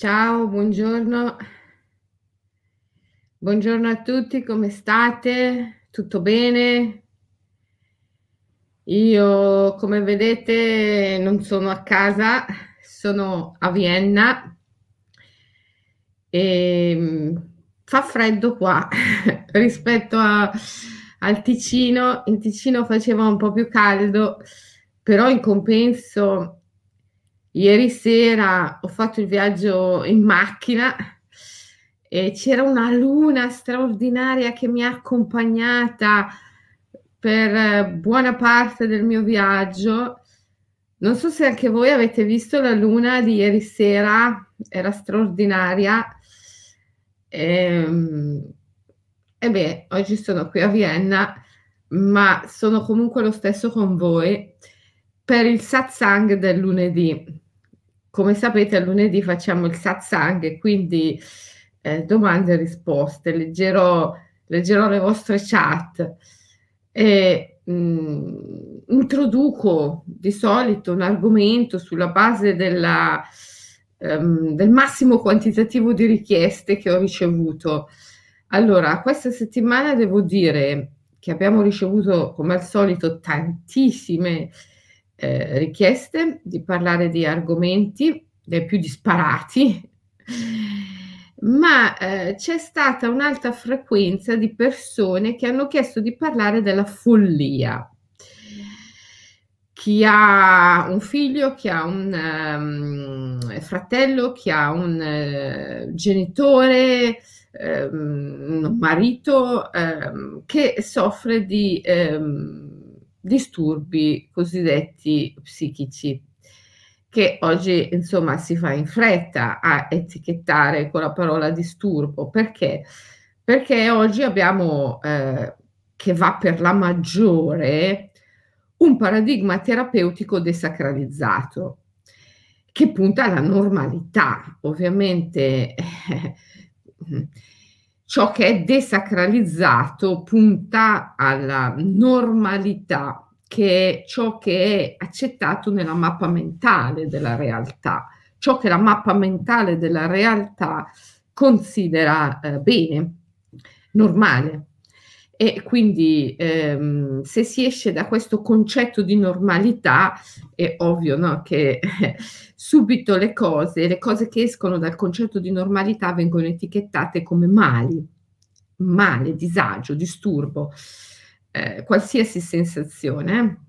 Ciao, buongiorno. Buongiorno a tutti, come state? Tutto bene? Io, come vedete, non sono a casa, sono a Vienna e mm, fa freddo qua rispetto a- al Ticino. In Ticino faceva un po' più caldo, però in compenso Ieri sera ho fatto il viaggio in macchina e c'era una luna straordinaria che mi ha accompagnata per eh, buona parte del mio viaggio. Non so se anche voi avete visto la luna di ieri sera, era straordinaria. Ehm, E, beh, oggi sono qui a Vienna, ma sono comunque lo stesso con voi per il satsang del lunedì. Come sapete, a lunedì facciamo il satsang e quindi eh, domande e risposte. Leggerò, leggerò le vostre chat e mh, introduco di solito un argomento sulla base della, ehm, del massimo quantitativo di richieste che ho ricevuto. Allora, questa settimana devo dire che abbiamo ricevuto, come al solito, tantissime eh, richieste di parlare di argomenti dei più disparati, ma eh, c'è stata un'alta frequenza di persone che hanno chiesto di parlare della follia. Chi ha un figlio, chi ha un um, fratello, chi ha un uh, genitore, um, un marito um, che soffre di disturbi cosiddetti psichici che oggi insomma si fa in fretta a etichettare con la parola disturbo. Perché? Perché oggi abbiamo eh, che va per la maggiore un paradigma terapeutico desacralizzato che punta alla normalità ovviamente. Eh, ciò che è desacralizzato punta alla normalità, che è ciò che è accettato nella mappa mentale della realtà, ciò che la mappa mentale della realtà considera eh, bene, normale. E quindi ehm, se si esce da questo concetto di normalità, è ovvio no, che subito le cose, le cose che escono dal concetto di normalità vengono etichettate come mali, male, disagio, disturbo, eh, qualsiasi sensazione.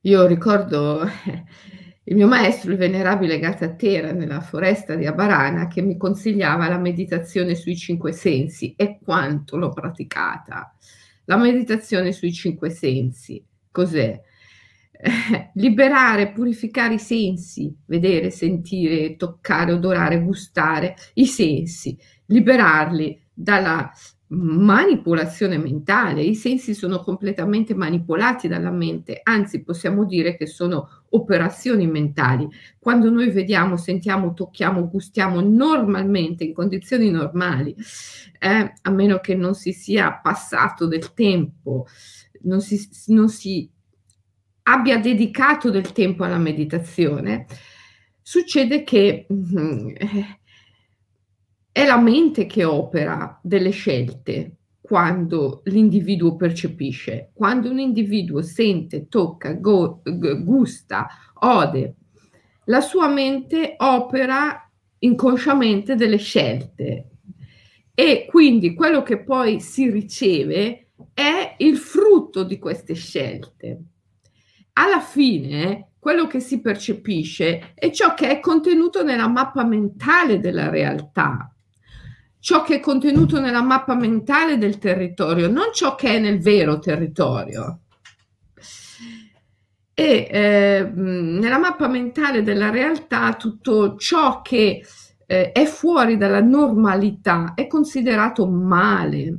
Io ricordo il mio maestro, il venerabile Gatatera, nella foresta di Abarana, che mi consigliava la meditazione sui cinque sensi e quanto l'ho praticata. La meditazione sui cinque sensi, cos'è? Liberare, purificare i sensi, vedere, sentire, toccare, odorare, gustare, i sensi, liberarli dalla manipolazione mentale, i sensi sono completamente manipolati dalla mente, anzi possiamo dire che sono operazioni mentali. Quando noi vediamo, sentiamo, tocchiamo, gustiamo normalmente, in condizioni normali, eh, a meno che non si sia passato del tempo, non si, non si abbia dedicato del tempo alla meditazione, succede che eh, è la mente che opera delle scelte quando l'individuo percepisce, quando un individuo sente, tocca, go, gusta, ode, la sua mente opera inconsciamente delle scelte. E quindi quello che poi si riceve è il frutto di queste scelte. Alla fine quello che si percepisce è ciò che è contenuto nella mappa mentale della realtà, ciò che è contenuto nella mappa mentale del territorio, non ciò che è nel vero territorio. E eh, nella mappa mentale della realtà tutto ciò che eh, è fuori dalla normalità è considerato male.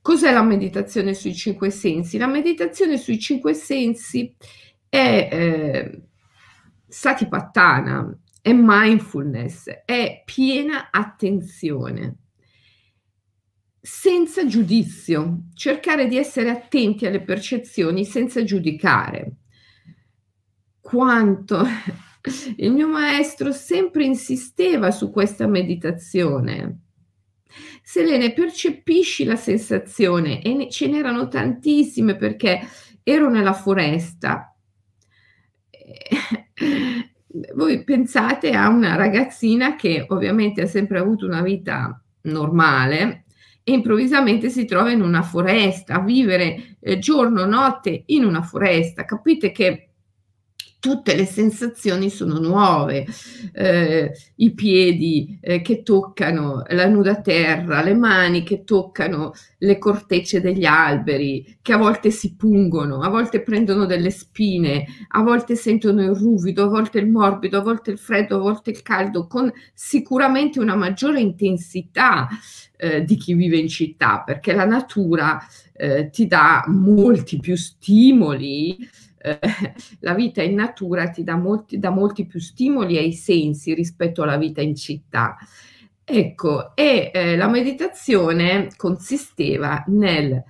Cos'è la meditazione sui cinque sensi? La meditazione sui cinque sensi è eh, Satipatthana, è mindfulness, è piena attenzione, senza giudizio, cercare di essere attenti alle percezioni senza giudicare. Quanto Il mio maestro sempre insisteva su questa meditazione. Selene, percepisci la sensazione e ne, ce n'erano tantissime perché ero nella foresta. Voi pensate a una ragazzina che ovviamente ha sempre avuto una vita normale e improvvisamente si trova in una foresta, a vivere eh, giorno, notte in una foresta. Capite che tutte le sensazioni sono nuove, eh, i piedi eh, che toccano la nuda terra, le mani che toccano le cortecce degli alberi, che a volte si pungono, a volte prendono delle spine, a volte sentono il ruvido, a volte il morbido, a volte il freddo, a volte il caldo, con sicuramente una maggiore intensità eh, di chi vive in città, perché la natura eh, ti dà molti più stimoli eh, la vita in natura ti dà molti, dà molti più stimoli ai sensi rispetto alla vita in città. Ecco, e eh, la meditazione consisteva nel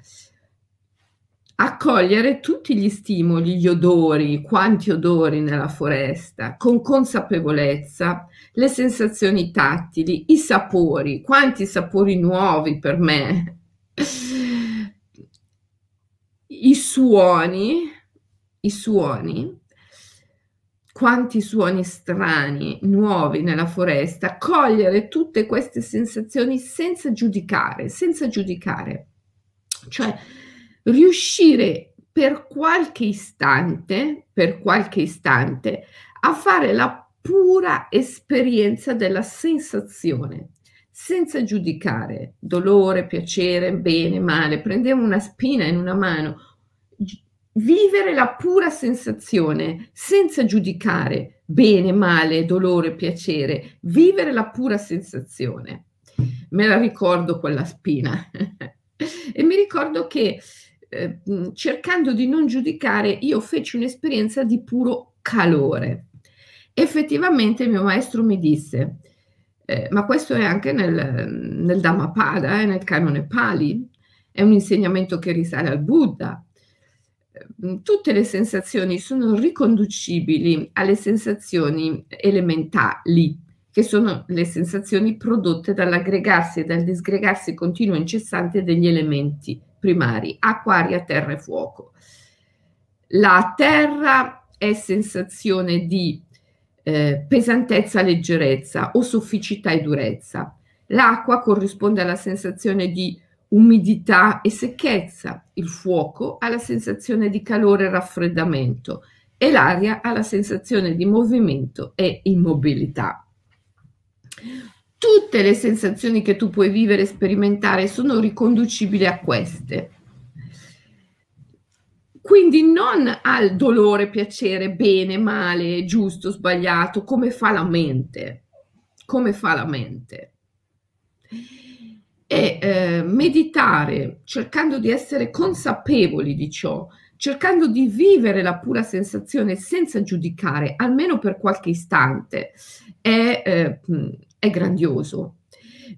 accogliere tutti gli stimoli, gli odori, quanti odori nella foresta, con consapevolezza, le sensazioni tattili, i sapori, quanti sapori nuovi per me, i suoni, i suoni, quanti suoni strani, nuovi nella foresta, cogliere tutte queste sensazioni senza giudicare, senza giudicare. Cioè riuscire per qualche istante, per qualche istante, a fare la pura esperienza della sensazione, senza giudicare dolore, piacere, bene, male. Prendiamo una spina in una mano, vivere la pura sensazione senza giudicare bene, male, dolore, piacere, vivere la pura sensazione. Me la ricordo quella spina e mi ricordo che eh, cercando di non giudicare io feci un'esperienza di puro calore. Effettivamente il mio maestro mi disse, eh, ma questo è anche nel, nel Dhammapada, eh, nel canone Pali, è un insegnamento che risale al Buddha, tutte le sensazioni sono riconducibili alle sensazioni elementali, che sono le sensazioni prodotte dall'aggregarsi e dal disgregarsi continuo e incessante degli elementi primari, acqua, aria, terra e fuoco. La terra è sensazione di eh, pesantezza, leggerezza o sofficità e durezza. L'acqua corrisponde alla sensazione di umidità e secchezza, il fuoco ha la sensazione di calore e raffreddamento e l'aria ha la sensazione di movimento e immobilità. Tutte le sensazioni che tu puoi vivere e sperimentare sono riconducibili a queste. Quindi non al dolore, piacere, bene, male, giusto, sbagliato, come fa la mente. Come fa la mente e eh, meditare cercando di essere consapevoli di ciò, cercando di vivere la pura sensazione senza giudicare, almeno per qualche istante, è, eh, è grandioso.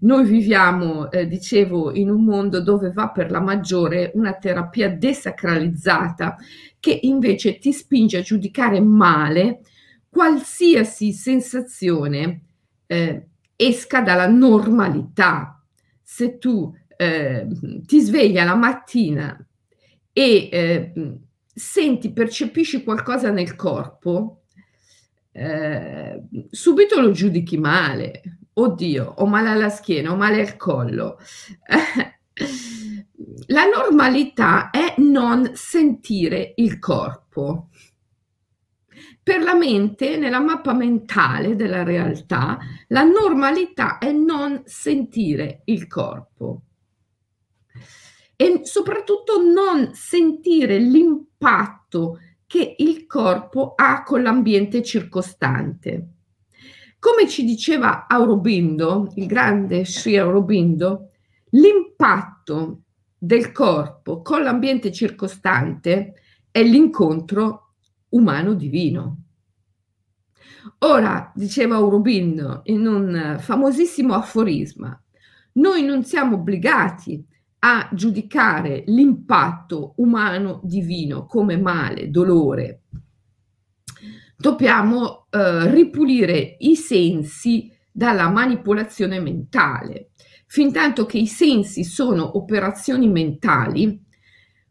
Noi viviamo, eh, dicevo, in un mondo dove va per la maggiore una terapia desacralizzata che invece ti spinge a giudicare male qualsiasi sensazione eh, esca dalla normalità, se tu eh, ti svegli la mattina e eh, senti, percepisci qualcosa nel corpo, eh, subito lo giudichi male. Oddio, ho male alla schiena, ho male al collo. La normalità è non sentire il corpo. Per la mente, nella mappa mentale della realtà, la normalità è non sentire il corpo e soprattutto non sentire l'impatto che il corpo ha con l'ambiente circostante. Come ci diceva Aurobindo, il grande Sri Aurobindo, l'impatto del corpo con l'ambiente circostante è l'incontro umano-divino. Ora, diceva Aurobindo in un famosissimo aforisma, noi non siamo obbligati a giudicare l'impatto umano-divino come male, dolore. dobbiamo eh, ripulire i sensi dalla manipolazione mentale. Fintanto che i sensi sono operazioni mentali,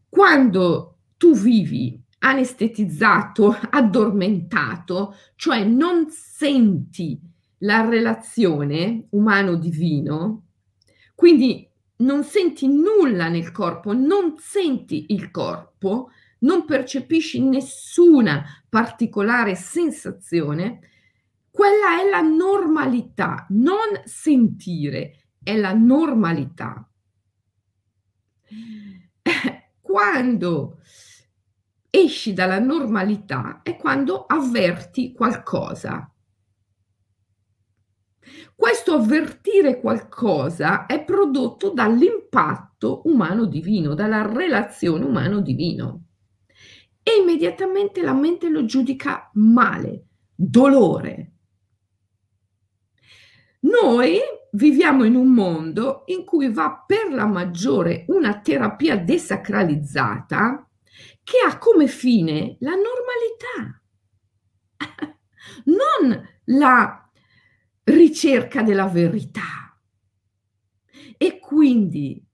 quando tu vivi anestetizzato, addormentato, cioè non senti la relazione umano-divino, quindi non senti nulla nel corpo, non senti il corpo, non percepisci nessuna particolare sensazione, quella è la normalità, non sentire, è la normalità. Quando esci dalla normalità è quando avverti qualcosa. Questo avvertire qualcosa è prodotto dall'impatto umano-divino, dalla relazione umano-divino. E immediatamente la mente lo giudica male, dolore. Noi viviamo in un mondo in cui va per la maggiore una terapia desacralizzata che ha come fine la normalità, non la ricerca della verità. E quindi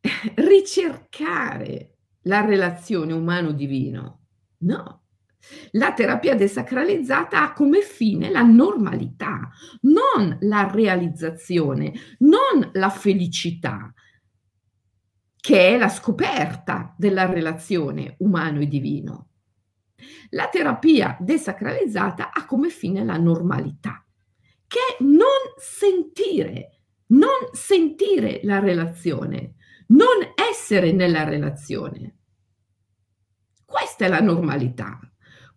ricercare la relazione umano-divino, no. La terapia desacralizzata ha come fine la normalità, non la realizzazione, non la felicità, che è la scoperta della relazione umano e divino. La terapia desacralizzata ha come fine la normalità, che è non sentire, non sentire la relazione, non essere nella relazione. Questa è la normalità.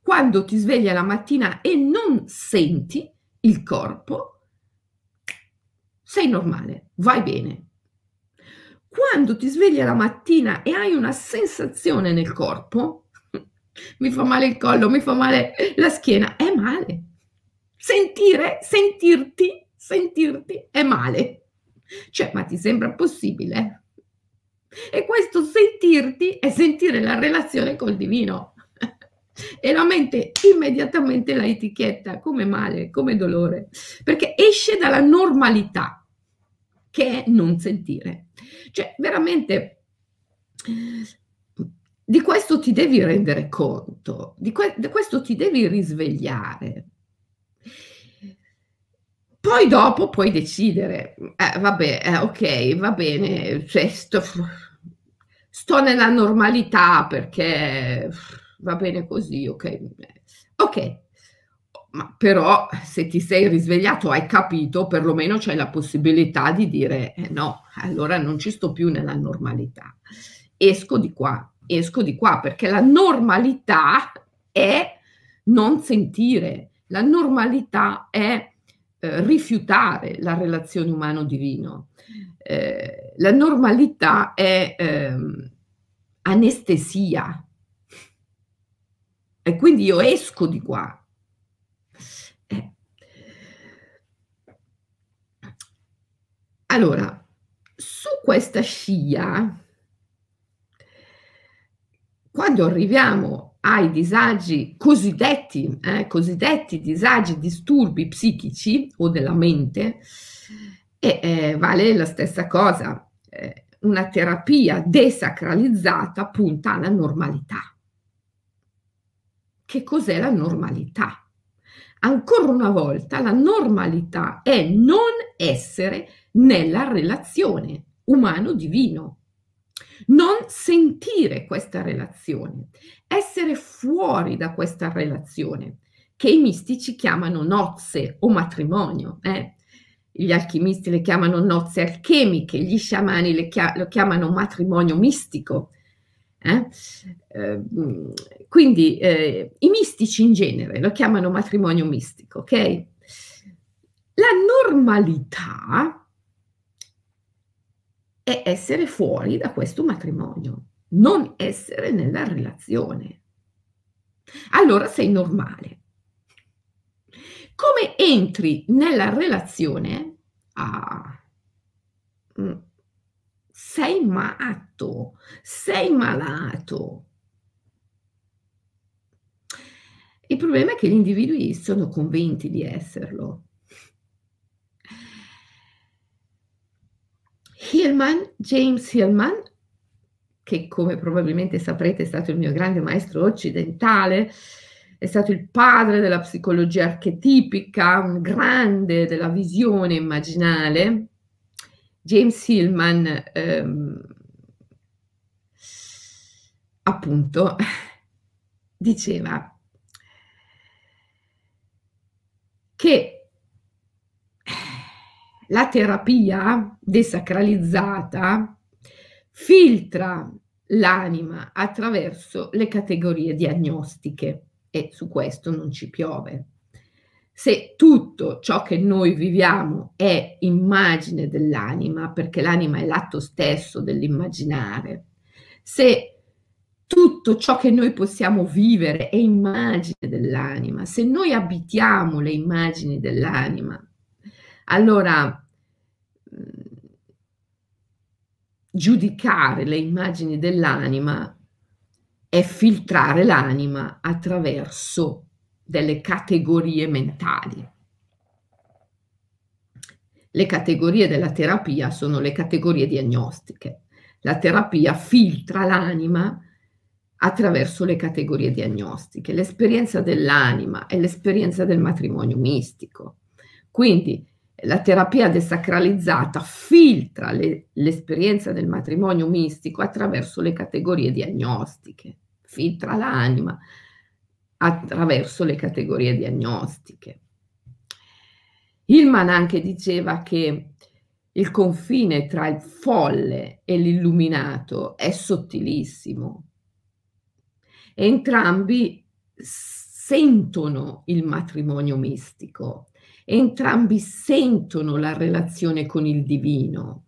Quando ti svegli la mattina e non senti il corpo, sei normale, vai bene. Quando ti svegli la mattina e hai una sensazione nel corpo, mi fa male il collo, mi fa male la schiena, è male. Sentire, sentirti, sentirti è male. Cioè, ma ti sembra possibile? E questo sentirti è sentire la relazione col divino. E la mente immediatamente la etichetta come male, come dolore, perché esce dalla normalità che è non sentire. Cioè, veramente di questo ti devi rendere conto, di, que- di questo ti devi risvegliare. Poi dopo puoi decidere, eh, vabbè, eh, ok, va bene, cioè, sto, sto, nella normalità perché va bene così, ok. Ok, ma però se ti sei risvegliato, hai capito, perlomeno c'è la possibilità di dire eh no, allora non ci sto più nella normalità. Esco di qua, esco di qua, perché la normalità è non sentire, la normalità è eh, rifiutare la relazione umano-divino. Eh, la normalità è ehm, anestesia. E quindi io esco di qua, Allora, su questa scia, quando arriviamo ai disagi cosiddetti, eh, cosiddetti disagi, disturbi psichici o della mente, eh, vale la stessa cosa. Eh, una terapia desacralizzata punta alla normalità. Che cos'è la normalità? Ancora una volta, la normalità è non essere nella relazione umano-divino. Non sentire questa relazione, essere fuori da questa relazione, che i mistici chiamano nozze o matrimonio. Eh? Gli alchimisti le chiamano nozze alchemiche, gli sciamani chia- lo chiamano matrimonio mistico. Eh? Eh, quindi i mistici in genere lo chiamano matrimonio mistico, ok? La normalità è essere fuori da questo matrimonio, non essere nella relazione. Allora sei normale. Come entri nella relazione? Ah, mm, sei matto, sei malato. Il problema è che gli individui sono convinti di esserlo. Hillman, James Hillman, che come probabilmente saprete è stato il mio grande maestro occidentale, è stato il padre della psicologia archetipica, un grande della visione immaginale. James Hillman, ehm, appunto, diceva che la terapia desacralizzata filtra l'anima attraverso le categorie diagnostiche e su questo non ci piove. Se tutto ciò che noi viviamo è immagine dell'anima, perché l'anima è l'atto stesso dell'immaginare, se tutto ciò che noi possiamo vivere è immagine dell'anima. Se noi abitiamo le immagini dell'anima, allora giudicare le immagini dell'anima è filtrare l'anima attraverso delle categorie mentali. Le categorie della terapia sono le categorie diagnostiche. La terapia filtra l'anima attraverso le categorie diagnostiche. L'esperienza dell'anima è l'esperienza del matrimonio mistico. Quindi la terapia desacralizzata filtra le, l'esperienza del matrimonio mistico attraverso le categorie diagnostiche, filtra l'anima attraverso le categorie diagnostiche. Hillman anche diceva che il confine tra il folle e l'illuminato è sottilissimo Entrambi sentono il matrimonio mistico, entrambi sentono la relazione con il divino,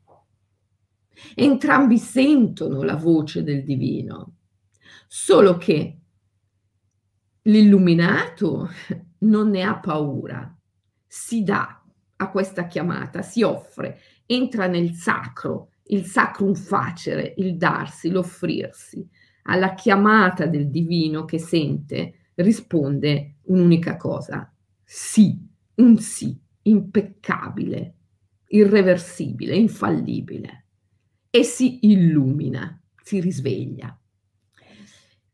entrambi sentono la voce del divino, solo che l'illuminato non ne ha paura, si dà a questa chiamata, si offre, entra nel sacro, il sacrum facere, il darsi, l'offrirsi alla chiamata del divino che sente, risponde un'unica cosa, sì, un sì, impeccabile, irreversibile, infallibile, e si illumina, si risveglia.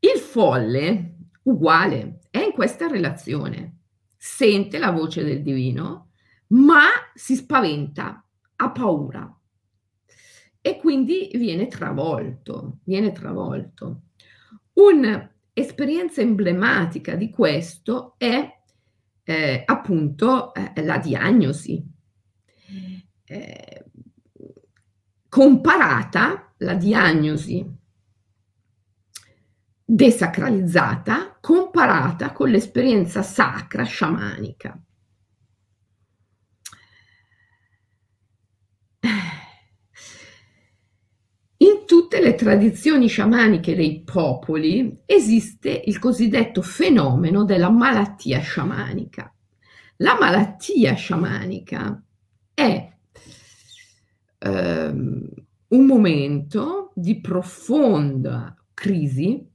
Il folle, uguale, è in questa relazione, sente la voce del divino, ma si spaventa, ha paura, e quindi viene travolto, viene travolto. Un'esperienza emblematica di questo è eh, appunto eh, la diagnosi. Eh, comparata la diagnosi desacralizzata comparata con l'esperienza sacra sciamanica. tutte le tradizioni sciamaniche dei popoli esiste il cosiddetto fenomeno della malattia sciamanica. La malattia sciamanica è ehm, un momento di profonda crisi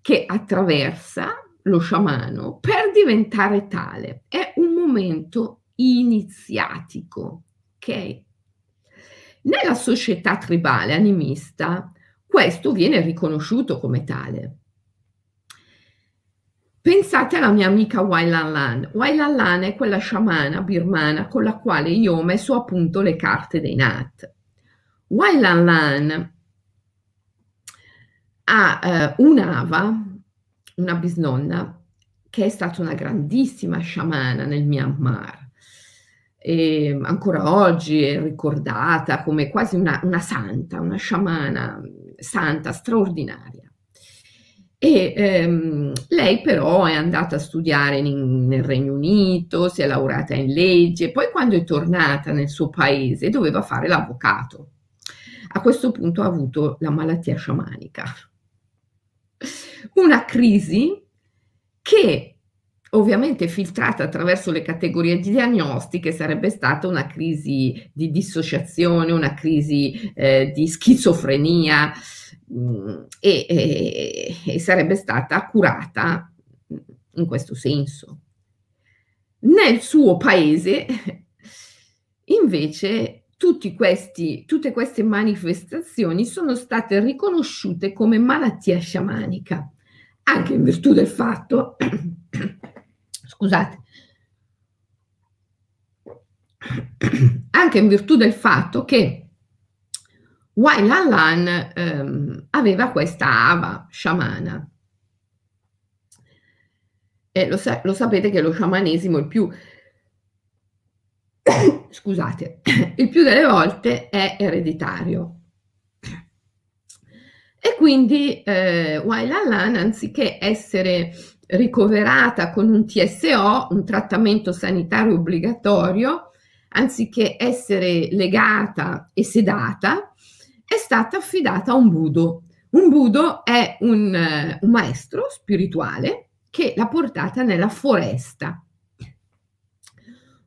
che attraversa lo sciamano per diventare tale. È un momento iniziatico, ok? Nella società tribale animista questo viene riconosciuto come tale. Pensate alla mia amica Wailan Lan. Wailan Lan è quella sciamana birmana con la quale io ho messo a punto le carte dei Nat. Wailan Lan ha eh, un'ava, una bisnonna, che è stata una grandissima sciamana nel Myanmar e ancora oggi è ricordata come quasi una, una santa, una sciamana santa straordinaria. E ehm, lei però è andata a studiare in, nel Regno Unito, si è laureata in legge, poi quando è tornata nel suo paese doveva fare l'avvocato. A questo punto ha avuto la malattia sciamanica. Una crisi che ovviamente filtrata attraverso le categorie di diagnostiche sarebbe stata una crisi di dissociazione, una crisi eh, di schizofrenia mh, mm, e, e, e, sarebbe stata curata in questo senso. Nel suo paese, invece, questi, tutte queste manifestazioni sono state riconosciute come malattia sciamanica, anche in virtù del fatto, scusate, anche in virtù del fatto che Wai Lan ehm, aveva questa ava sciamana. E lo, sa- lo sapete che lo sciamanesimo il più scusate, il più delle volte è ereditario. E quindi eh, Waila Lan, anziché essere ricoverata con un TSO, un trattamento sanitario obbligatorio, anziché essere legata e sedata, è stata affidata a un budo. Un budo è un, un maestro spirituale che l'ha portata nella foresta.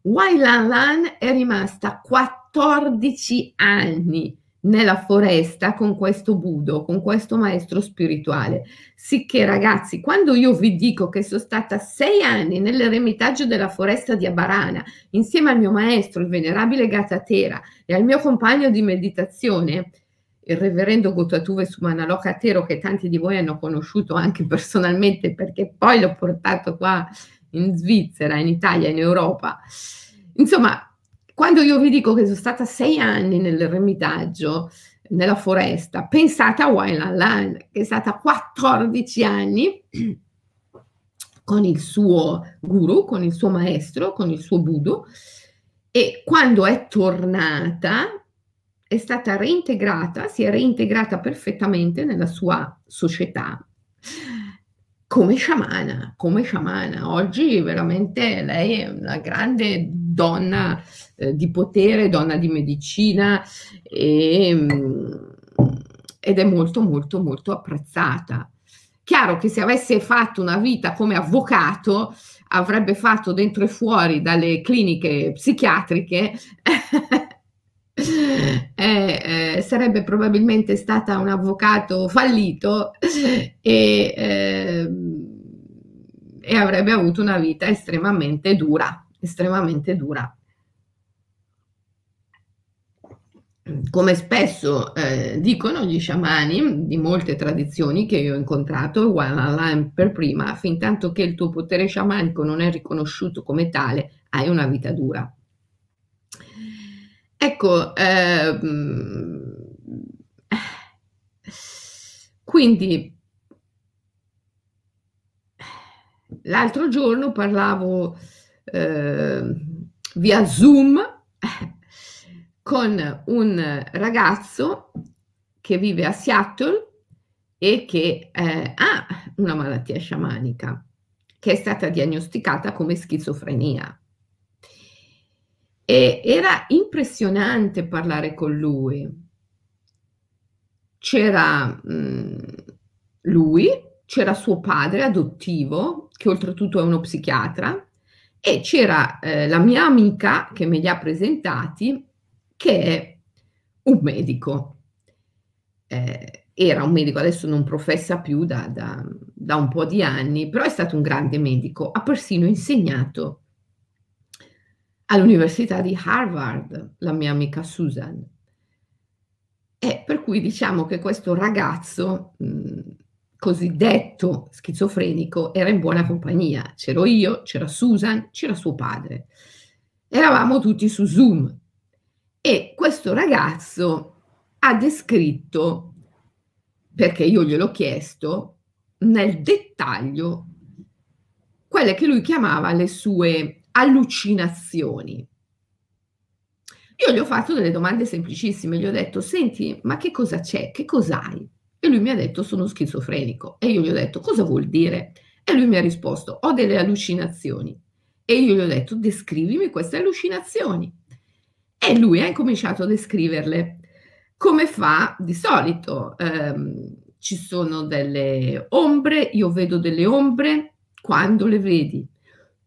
Wai Lan Lan è rimasta 14 anni nella foresta con questo Budo, con questo maestro spirituale. Sicché ragazzi, quando io vi dico che sono stata sei anni nell'eremitaggio della foresta di Abarana, insieme al mio maestro, il venerabile Gatatera, e al mio compagno di meditazione, il reverendo Gotatuve Sumanalokatero, che tanti di voi hanno conosciuto anche personalmente, perché poi l'ho portato qua in Svizzera, in Italia, in Europa. Insomma, quando io vi dico che sono stata sei anni nell'eremitaggio, nella foresta, pensate a Wailan Lan, che è stata 14 anni con il suo guru, con il suo maestro, con il suo budo, e quando è tornata è stata reintegrata, si è reintegrata perfettamente nella sua società come sciamana, come sciamana. Oggi veramente lei è una grande donna eh, di potere, donna di medicina e, mm, ed è molto molto molto apprezzata. Chiaro che se avesse fatto una vita come avvocato avrebbe fatto dentro e fuori dalle cliniche psichiatriche eh, eh, sarebbe probabilmente stata un avvocato fallito e, eh, e avrebbe avuto una vita estremamente dura, estremamente dura. come spesso eh, dicono gli sciamani di molte tradizioni che io ho incontrato, Walalan per prima, fin tanto che il tuo potere sciamanico non è riconosciuto come tale, hai una vita dura. Ecco, ehm, quindi l'altro giorno parlavo eh, via Zoom con un ragazzo che vive a Seattle e che eh, ha una malattia sciamanica che è stata diagnosticata come schizofrenia. E era impressionante parlare con lui. C'era mh, mm, lui, c'era suo padre adottivo, che oltretutto è uno psichiatra, e c'era eh, la mia amica che me li ha presentati, che è un medico. Eh, era un medico, adesso non professa più da, da, da un po' di anni, però è stato un grande medico, ha persino insegnato all'Università di Harvard, la mia amica Susan. E per cui diciamo che questo ragazzo mh, cosiddetto schizofrenico era in buona compagnia. C'ero io, c'era Susan, c'era suo padre. Eravamo tutti su Zoom e questo ragazzo ha descritto, perché io gliel'ho chiesto, nel dettaglio quelle che lui chiamava le sue allucinazioni. Io gli ho fatto delle domande semplicissime, gli ho detto, senti, ma che cosa c'è? Che cos'hai? E lui mi ha detto, sono schizofrenico. E io gli ho detto, cosa vuol dire? E lui mi ha risposto, ho delle allucinazioni. E io gli ho detto, descrivimi queste allucinazioni. E lui ha incominciato a descriverle come fa di solito. Ehm, ci sono delle ombre, io vedo delle ombre, quando le vedi?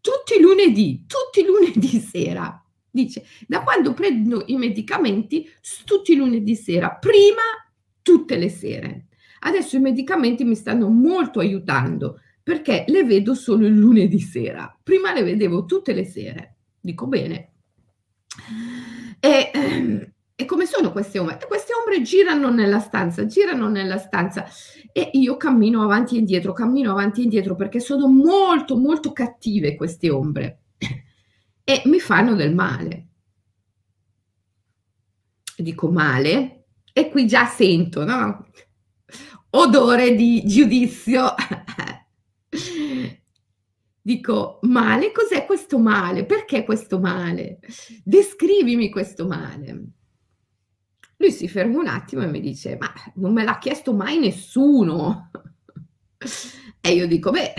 tutti i lunedì, tutti i lunedì sera. Dice, da quando prendo i medicamenti, tutti i lunedì sera, prima tutte le sere. Adesso i medicamenti mi stanno molto aiutando perché le vedo solo il lunedì sera. Prima le vedevo tutte le sere. Dico bene. E, ehm, e come sono queste ombre? Queste ombre girano nella stanza, girano nella stanza e io cammino avanti e indietro, cammino avanti e indietro perché sono molto, molto cattive queste ombre e mi fanno del male. Dico male e qui già sento, no? Odore di giudizio. Dico, male? Cos'è questo male? Perché questo male? Descrivimi questo male. Lui si ferma un attimo e mi dice, ma non me l'ha chiesto mai nessuno. E io dico, beh,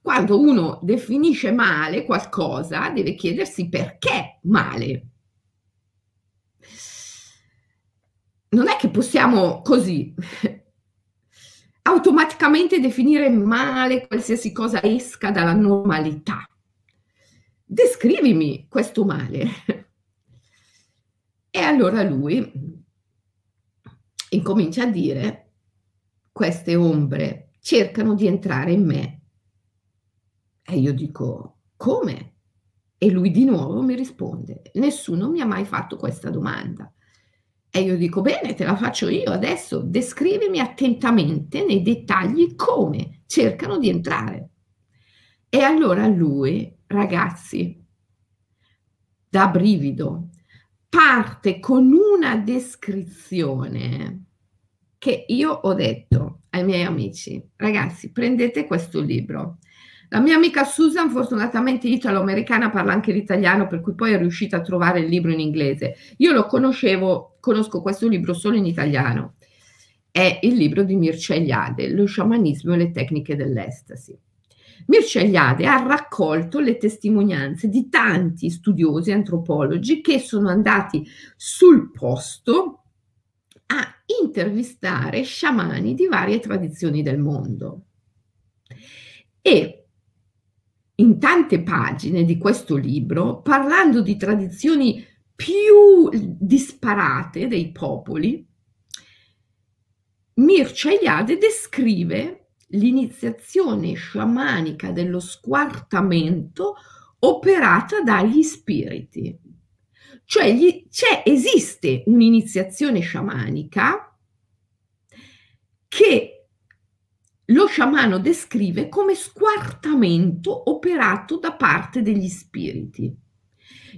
quando uno definisce male qualcosa, deve chiedersi perché male. Non è che possiamo così automaticamente definire male qualsiasi cosa esca dalla normalità. Descrivimi questo male. E allora lui incomincia a dire, queste ombre cercano di entrare in me. E io dico, come? E lui di nuovo mi risponde, nessuno mi ha mai fatto questa domanda. E io dico, bene, te la faccio io adesso, descrivimi attentamente nei dettagli come cercano di entrare. E allora lui, ragazzi, da brivido, parte con una descrizione che io ho detto ai miei amici, ragazzi, prendete questo libro. La mia amica Susan, fortunatamente italo-americana, parla anche l'italiano, per cui poi è riuscita a trovare il libro in inglese. Io lo conoscevo, conosco questo libro solo in italiano. È il libro di Mircea Eliade, Lo sciamanismo e le tecniche dell'estasi. Mircea Eliade ha raccolto le testimonianze di tanti studiosi antropologi che sono andati sul posto a intervistare sciamani di varie tradizioni del mondo. E in tante pagine di questo libro, parlando di tradizioni più disparate dei popoli, Mircea Eliade descrive l'iniziazione sciamanica dello squartamento operata dagli spiriti. Cioè gli, c'è, esiste un'iniziazione sciamanica che lo sciamano descrive come squartamento operato da parte degli spiriti.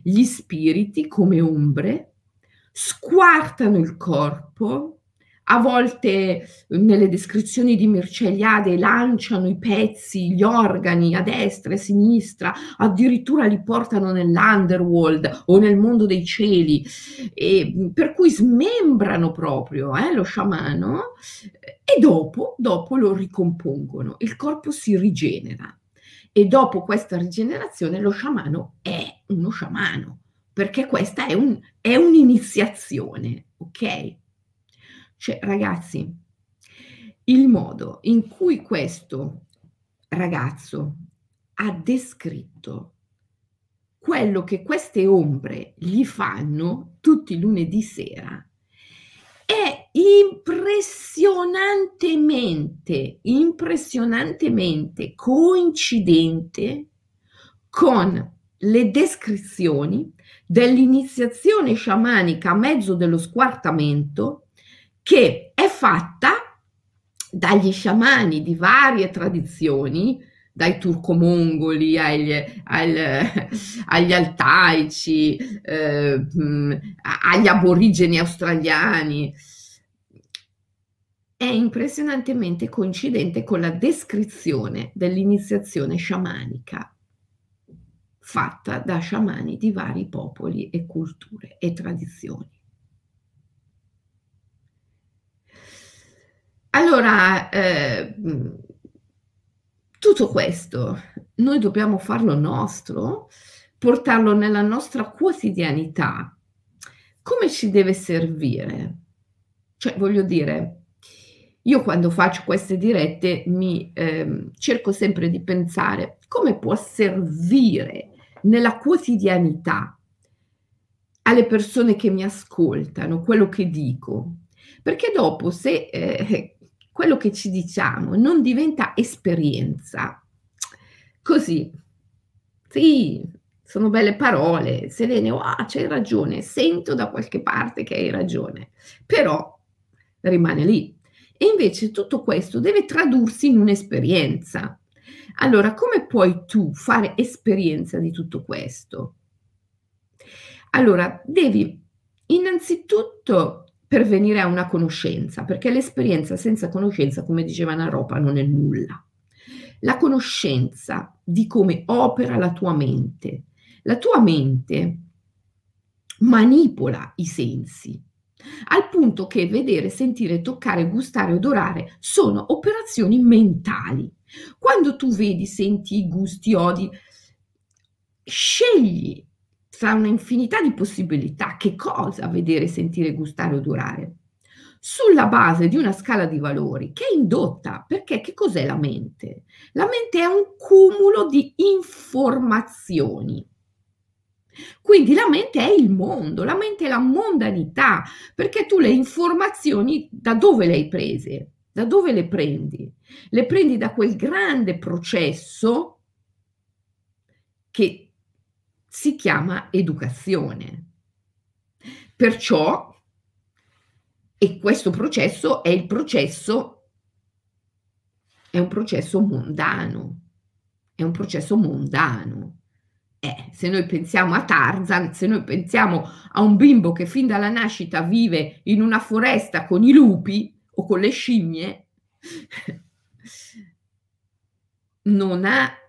Gli spiriti, come ombre, squartano il corpo a volte nelle descrizioni di Mirceliade lanciano i pezzi, gli organi a destra e a sinistra, addirittura li portano nell'underworld o nel mondo dei cieli, e, per cui smembrano proprio eh, lo sciamano e dopo, dopo lo ricompongono, il corpo si rigenera e dopo questa rigenerazione lo sciamano è uno sciamano, perché questa è, un, è un'iniziazione, ok? Cioè, ragazzi, il modo in cui questo ragazzo ha descritto quello che queste ombre gli fanno tutti i lunedì sera è impressionantemente, impressionantemente coincidente con le descrizioni dell'iniziazione sciamanica a mezzo dello squartamento che è fatta dagli sciamani di varie tradizioni, dai turco-mongoli agli, agli, agli altaici, eh, agli aborigeni australiani. È impressionantemente coincidente con la descrizione dell'iniziazione sciamanica fatta da sciamani di vari popoli e culture e tradizioni. Allora, eh, tutto questo noi dobbiamo farlo nostro, portarlo nella nostra quotidianità. Come ci deve servire? Cioè, voglio dire, io quando faccio queste dirette mi eh, cerco sempre di pensare come può servire nella quotidianità alle persone che mi ascoltano quello che dico. Perché dopo se eh, quello che ci diciamo non diventa esperienza, così, sì, sono belle parole, Selene, oh, c'hai ragione, sento da qualche parte che hai ragione, però rimane lì. E invece tutto questo deve tradursi in un'esperienza. Allora, come puoi tu fare esperienza di tutto questo? Allora, devi innanzitutto pervenire a una conoscenza, perché l'esperienza senza conoscenza, come diceva Naropa, non è nulla. La conoscenza di come opera la tua mente. La tua mente manipola i sensi, al punto che vedere, sentire, toccare, gustare, odorare sono operazioni mentali. Quando tu vedi, senti, gusti, odi, scegli tra un'infinità di possibilità che cosa vedere, sentire, gustare, odorare. Sulla base di una scala di valori che è indotta, perché che cos'è la mente? La mente è un cumulo di informazioni. Quindi la mente è il mondo, la mente è la mondanità, perché tu le informazioni da dove le hai prese? Da dove le prendi? Le prendi da quel grande processo che si chiama educazione. Perciò, e questo processo è il processo, è un processo mondano, è un processo mondano. Eh, se noi pensiamo a Tarzan, se noi pensiamo a un bimbo che fin dalla nascita vive in una foresta con i lupi o con le scimmie, non ha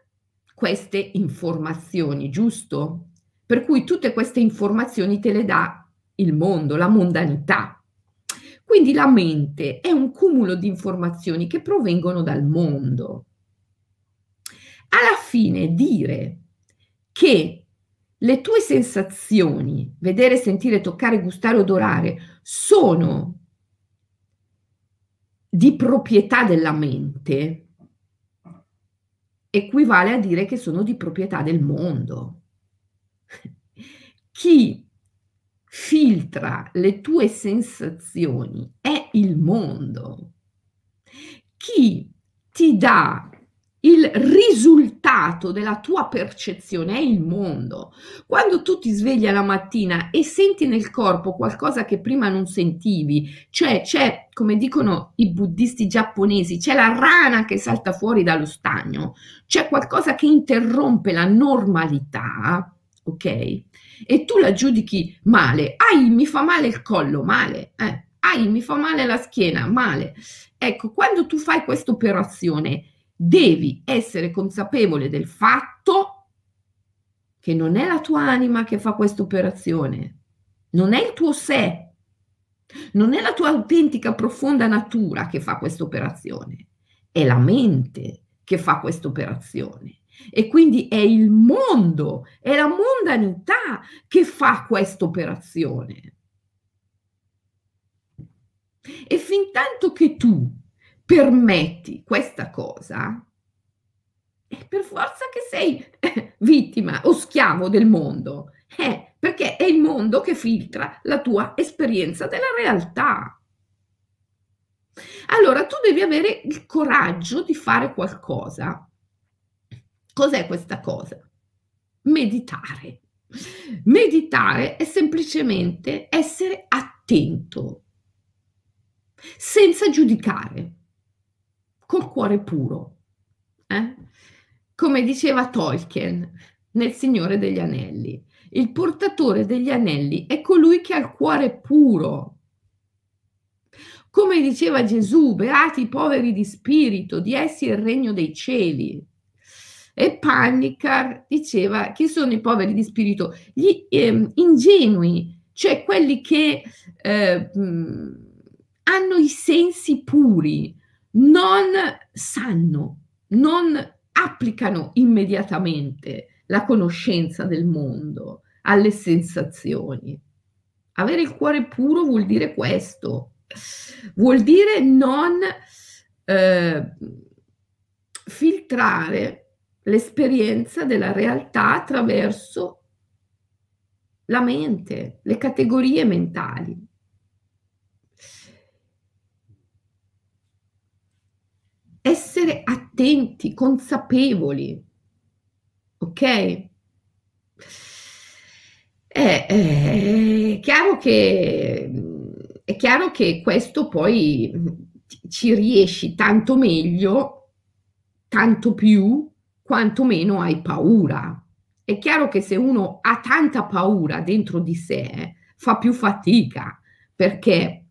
queste informazioni, giusto? Per cui tutte queste informazioni te le dà il mondo, la mondanità. Quindi la mente è un cumulo di informazioni che provengono dal mondo. Alla fine dire che le tue sensazioni, vedere, sentire, toccare, gustare, odorare, sono di proprietà della mente, equivale a dire che sono di proprietà del mondo. Chi filtra le tue sensazioni è il mondo. Chi ti dà il risultato della tua percezione è il mondo. Quando tu ti svegli la mattina e senti nel corpo qualcosa che prima non sentivi, cioè c'è, come dicono i buddisti giapponesi, c'è la rana che salta fuori dallo stagno, c'è qualcosa che interrompe la normalità, ok? E tu la giudichi male, ai mi fa male il collo, male, eh, ai mi fa male la schiena, male. Ecco, quando tu fai questa operazione, devi essere consapevole del fatto che non è la tua anima che fa questa operazione, non è il tuo sé, non è la tua autentica profonda natura che fa questa operazione, è la mente che fa questa operazione. E quindi è il mondo, è la mondanità che fa questa operazione. E fin tanto che tu permetti questa cosa, è per forza che sei vittima o schiavo del mondo, eh, perché è il mondo che filtra la tua esperienza della realtà. Allora tu devi avere il coraggio di fare qualcosa. Cos'è questa cosa? Meditare. Meditare è semplicemente essere attento, senza giudicare col cuore puro. Eh? Come diceva Tolkien nel Signore degli Anelli, il portatore degli anelli è colui che ha il cuore puro. Come diceva Gesù, beati i poveri di spirito, di essi il regno dei cieli. E Panicar diceva chi sono i poveri di spirito? Gli eh, ingenui, cioè quelli che eh, hanno i sensi puri, non sanno, non applicano immediatamente la conoscenza del mondo alle sensazioni. Avere il cuore puro vuol dire questo, vuol dire non eh, filtrare l'esperienza della realtà attraverso la mente, le categorie mentali. Essere attenti, consapevoli, ok? È, è, chiaro che, è chiaro che questo poi ci riesci tanto meglio, tanto più, quanto meno hai paura. È chiaro che se uno ha tanta paura dentro di sé, fa più fatica, perché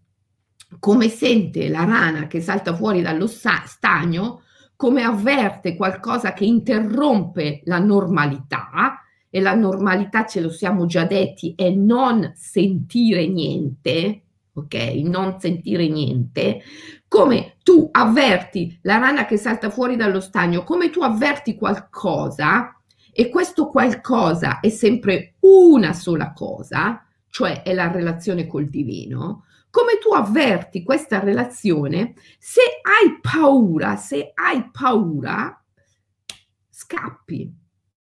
come sente la rana che salta fuori dallo stagno, come avverte qualcosa che interrompe la normalità, e la normalità ce lo siamo già detti, è non sentire niente, ok? Non sentire niente, come tu avverti la rana che salta fuori dallo stagno, come tu avverti qualcosa, e questo qualcosa è sempre una sola cosa, cioè è la relazione col divino, come tu avverti questa relazione, se hai paura, se hai paura, scappi,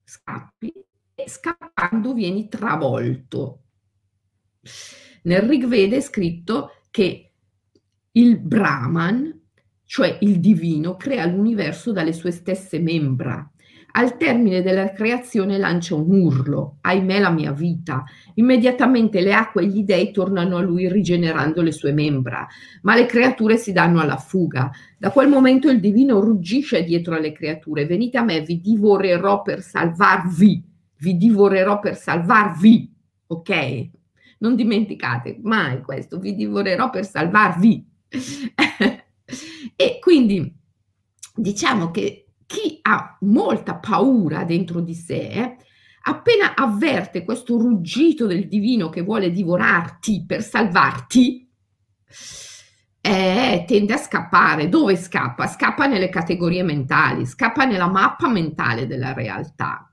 scappi e scappando vieni travolto. Nel Rig Veda è scritto che il Brahman, cioè il divino, crea l'universo dalle sue stesse membra al termine della creazione lancia un urlo, ahimè la mia vita. Immediatamente le acque e gli dei tornano a lui rigenerando le sue membra, ma le creature si danno alla fuga. Da quel momento il divino ruggisce dietro alle creature, venite a me, vi divorerò per salvarvi, vi divorerò per salvarvi, ok? Non dimenticate mai questo, vi divorerò per salvarvi. e quindi diciamo che chi ha molta paura dentro di sé, appena avverte questo ruggito del divino che vuole divorarti per salvarti, eh, tende a scappare. Dove scappa? Scappa nelle categorie mentali, scappa nella mappa mentale della realtà.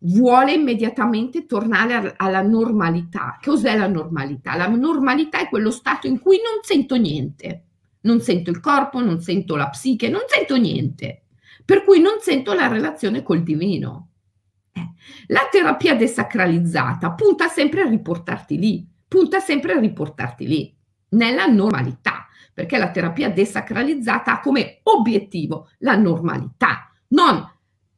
Vuole immediatamente tornare alla normalità. Cos'è la normalità? La normalità è quello stato in cui non sento niente. Non sento il corpo, non sento la psiche, non sento niente per cui non sento la relazione col divino. Eh. La terapia desacralizzata punta sempre a riportarti lì, punta sempre a riportarti lì, nella normalità, perché la terapia desacralizzata ha come obiettivo la normalità, non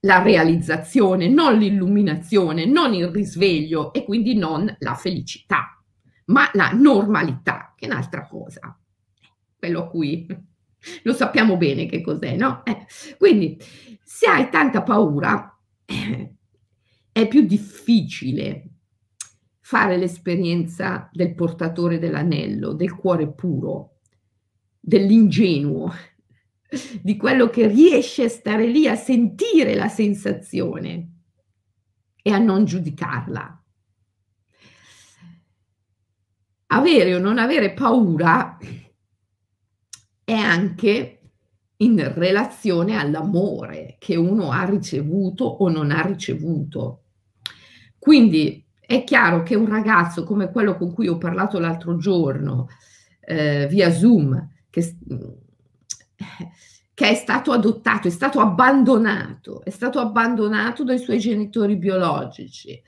la realizzazione, non l'illuminazione, non il risveglio e quindi non la felicità, ma la normalità, che è un'altra cosa. Quello a cui lo sappiamo bene che cos'è, no? Eh, quindi se hai tanta paura eh, è più difficile fare l'esperienza del portatore dell'anello, del cuore puro, dell'ingenuo, di quello che riesce a stare lì a sentire la sensazione e a non giudicarla. Avere o non avere paura è anche in relazione all'amore che uno ha ricevuto o non ha ricevuto. Quindi è chiaro che un ragazzo come quello con cui ho parlato l'altro giorno eh, via Zoom, che, che è stato adottato, è stato abbandonato, è stato abbandonato dai suoi genitori biologici,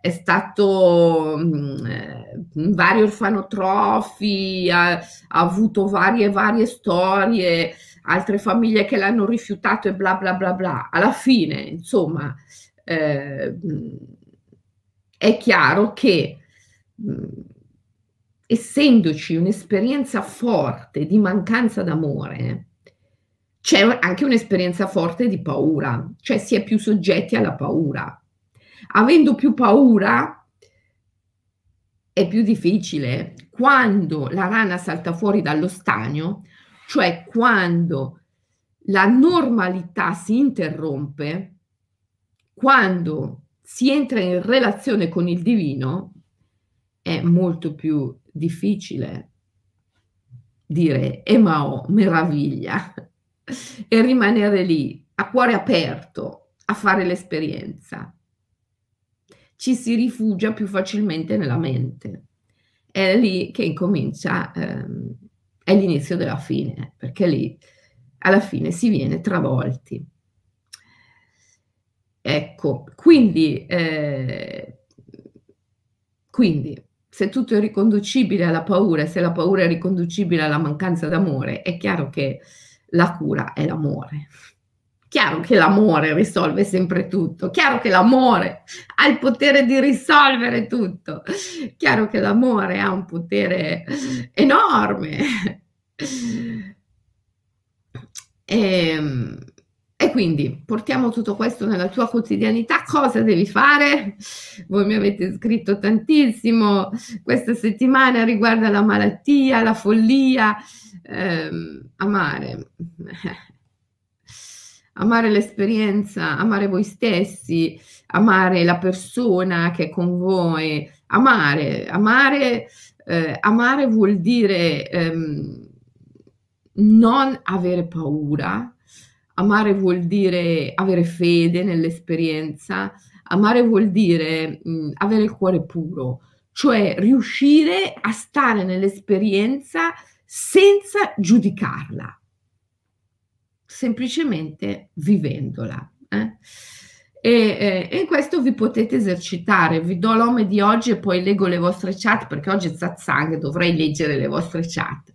è stato mm, eh, in vari orfanotrofi, ha, ha, avuto varie varie storie, altre famiglie che l'hanno rifiutato e bla bla bla bla. Alla fine, insomma, eh, è chiaro che mm, essendoci un'esperienza forte di mancanza d'amore, c'è anche un'esperienza forte di paura, cioè si è più soggetti alla paura. Avendo più paura è più difficile. Quando la rana salta fuori dallo stagno, cioè quando la normalità si interrompe, quando si entra in relazione con il divino, è molto più difficile dire Emao, meraviglia, e rimanere lì a cuore aperto a fare l'esperienza. Ci si rifugia più facilmente nella mente. È lì che incomincia, ehm, è l'inizio della fine, perché lì alla fine si viene travolti. Ecco, quindi, eh, quindi se tutto è riconducibile alla paura, se la paura è riconducibile alla mancanza d'amore, è chiaro che la cura è l'amore. Chiaro che l'amore risolve sempre tutto, chiaro che l'amore ha il potere di risolvere tutto, chiaro che l'amore ha un potere enorme. E, ehm, quindi portiamo tutto questo nella tua quotidianità. Cosa devi fare? Voi mi avete scritto tantissimo. Questa settimana riguarda la malattia, la follia, ehm, amare. Amare l'esperienza, amare voi stessi, amare la persona che è con voi. Amare, amare, eh, amare vuol dire ehm, non avere paura, amare vuol dire avere fede nell'esperienza, amare vuol dire mh, avere il cuore puro, cioè riuscire a stare nell'esperienza senza giudicarla, semplicemente vivendola. Eh? E, eh, in questo vi potete esercitare. Vi do l'ome di oggi e poi leggo le vostre chat perché oggi è satsang, dovrei leggere le vostre chat.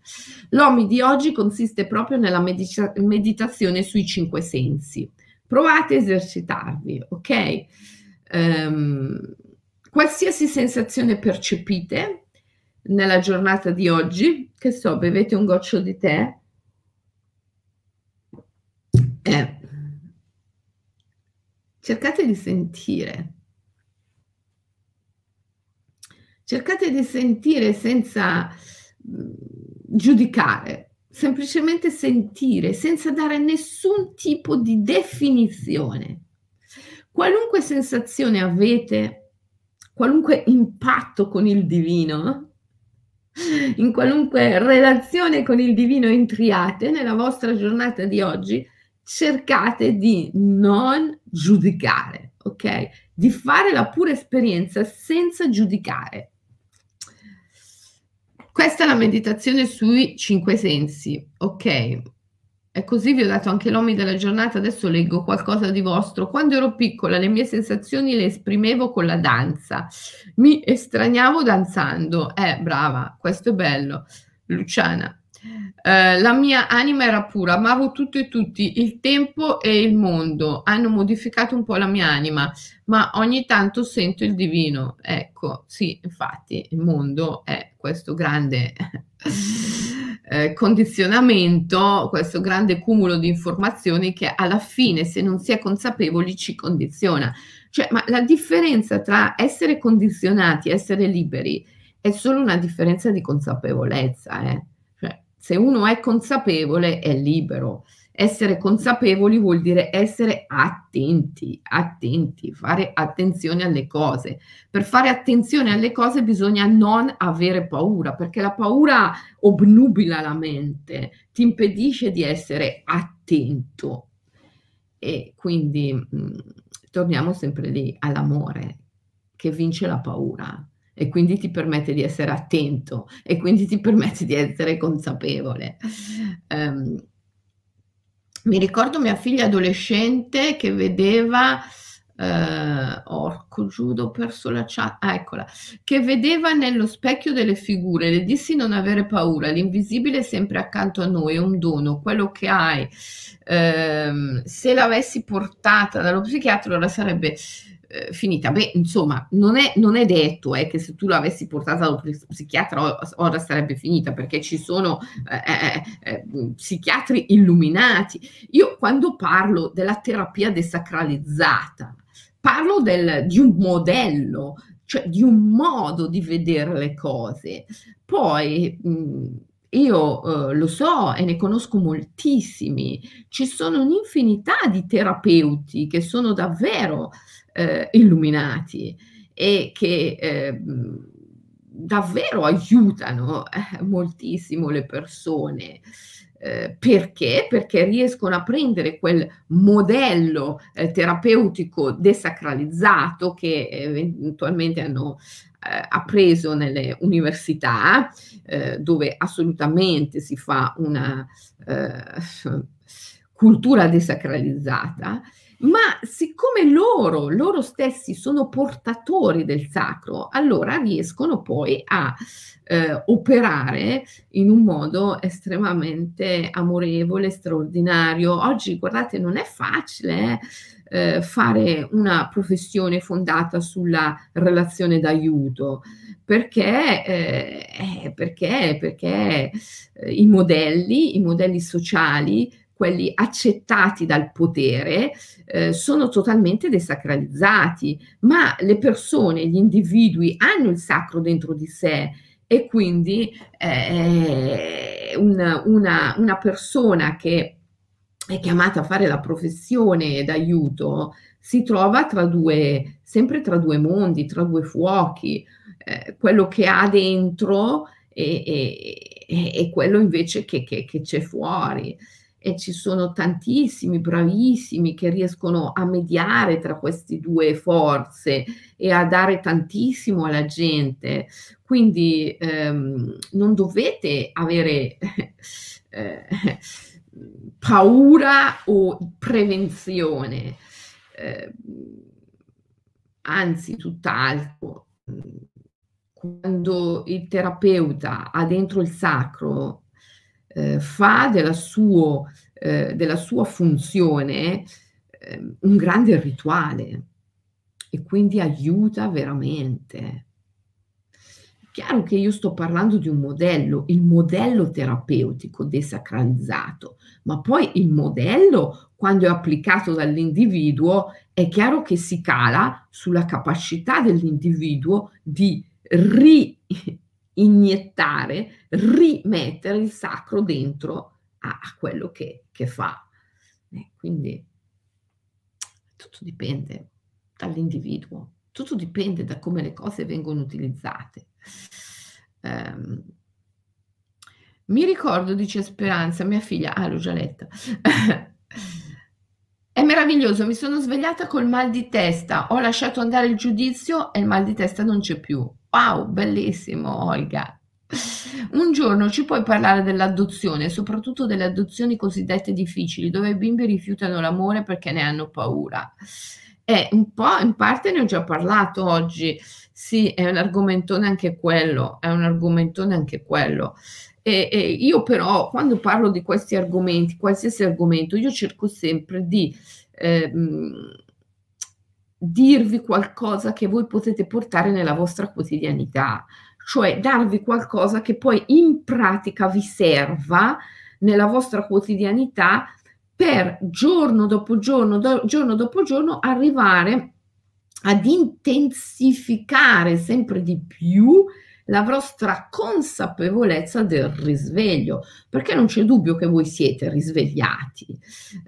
L'ome di oggi consiste proprio nella medita- meditazione sui cinque sensi. Provate a esercitarvi, ok? Um, qualsiasi sensazione percepite nella giornata di oggi, che so, bevete un goccio di tè, cercate di sentire. Cercate di sentire senza mm, giudicare, semplicemente sentire, senza dare nessun tipo di definizione. Qualunque sensazione avete, qualunque impatto con il divino, in qualunque relazione con il divino entriate nella vostra giornata di oggi, cercate di non giudicare, ok? Di fare la pura esperienza senza giudicare. Questa è la meditazione sui cinque sensi, ok? E così vi ho dato anche l'omi della giornata, adesso leggo qualcosa di vostro. Quando ero piccola le mie sensazioni le esprimevo con la danza, mi estraniavo danzando. Eh, brava, questo è bello. Luciana, eh, la mia anima era pura, amavo tutto e tutti, il tempo e il mondo hanno modificato un po' la mia anima, ma ogni tanto sento il divino. Ecco, sì, infatti il mondo è questo grande eh, condizionamento, questo grande cumulo di informazioni che alla fine, se non si è consapevoli, ci condiziona. Cioè, ma la differenza tra essere condizionati e essere liberi è solo una differenza di consapevolezza, eh se uno è consapevole è libero. Essere consapevoli vuol dire essere attenti, attenti, fare attenzione alle cose. Per fare attenzione alle cose bisogna non avere paura, perché la paura obnubila la mente, ti impedisce di essere attento. E quindi mh, mm, torniamo sempre lì all'amore che vince la paura e quindi ti permette di essere attento e quindi ti permette di essere consapevole. Um, mi ricordo mia figlia adolescente che vedeva Uh, orco giudo, ho perso la chat, ah, eccola, che vedeva nello specchio delle figure, le dissi non avere paura, l'invisibile è sempre accanto a noi, è un dono, quello che hai, uh, se l'avessi portata dallo psichiatra ora sarebbe eh, finita. Beh, insomma, non è, non è detto eh, che se tu l'avessi portata dallo psichiatra ora sarebbe finita, perché ci sono eh, eh, eh, psichiatri illuminati. Io quando parlo della terapia desacralizzata, parlo del, di un modello, cioè di un modo di vedere le cose. Poi mh, io eh, lo so e ne conosco moltissimi, ci sono un'infinità di terapeuti che sono davvero eh, illuminati e che eh, davvero aiutano eh, moltissimo le persone. Eh, perché? Perché riescono a prendere quel modello eh, terapeutico desacralizzato che eventualmente hanno eh, appreso nelle università, eh, dove assolutamente si fa una cultura desacralizzata ma siccome loro, loro stessi sono portatori del sacro, allora riescono poi a eh, operare in un modo estremamente amorevole, straordinario. Oggi, guardate, non è facile eh, fare una professione fondata sulla relazione d'aiuto. Perché, eh, perché, perché eh, i modelli, i modelli sociali quelli accettati dal potere, eh, sono totalmente desacralizzati, ma le persone, gli individui hanno il sacro dentro di sé e quindi eh, una, una, una persona che è chiamata a fare la professione d'aiuto si trova tra due, sempre tra due mondi, tra due fuochi, eh, quello che ha dentro e, e, e quello invece che, che, che c'è fuori e ci sono tantissimi bravissimi che riescono a mediare tra queste due forze e a dare tantissimo alla gente. Quindi ehm, non dovete avere eh, paura o prevenzione, eh, anzi tutt'altro. Quando il terapeuta ha dentro il sacro eh, fa della, suo, eh, della, sua funzione eh, un grande rituale e quindi aiuta veramente. Chiaro che io sto parlando di un modello, il modello terapeutico desacralizzato, ma poi il modello, quando è applicato dall'individuo, è chiaro che si cala sulla capacità dell'individuo di ri iniettare, rimettere il sacro dentro a, a quello che, che fa. Eh, quindi tutto dipende dall'individuo, tutto dipende da come le cose vengono utilizzate. Um, mi ricordo, dice Speranza, mia figlia, ah l'ho già letta. È meraviglioso, mi sono svegliata col mal di testa, ho lasciato andare il giudizio e il mal di testa non c'è più. Wow, bellissimo, Olga. Un giorno ci puoi parlare dell'adozione, soprattutto delle adozioni cosiddette difficili, dove i bimbi rifiutano l'amore perché ne hanno paura. E un po' in parte ne ho già parlato oggi. Sì, è un argomentone anche quello, è un argomentone anche quello. E, e io però quando parlo di questi argomenti, qualsiasi argomento, io cerco sempre di eh, dirvi qualcosa che voi potete portare nella vostra quotidianità, cioè darvi qualcosa che poi in pratica vi serva nella vostra quotidianità per giorno dopo giorno, do, giorno dopo giorno arrivare ad intensificare sempre di più la vostra consapevolezza del risveglio, perché non c'è dubbio che voi siete risvegliati,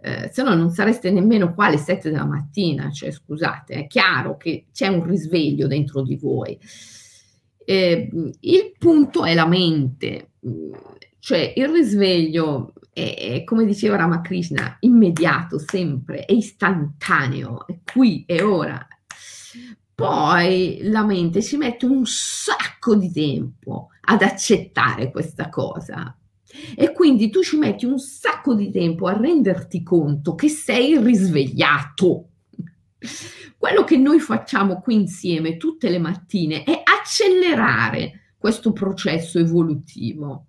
eh, se no non sareste nemmeno qua alle 7 della mattina, cioè scusate, è chiaro che c'è un risveglio dentro di voi. Eh, il punto è la mente, cioè il risveglio è, come diceva Ramakrishna, immediato sempre, è istantaneo, è qui, è ora poi la mente ci mette un sacco di tempo ad accettare questa cosa. E quindi tu ci metti un sacco di tempo a renderti conto che sei risvegliato. Quello che noi facciamo qui insieme tutte le mattine è accelerare questo processo evolutivo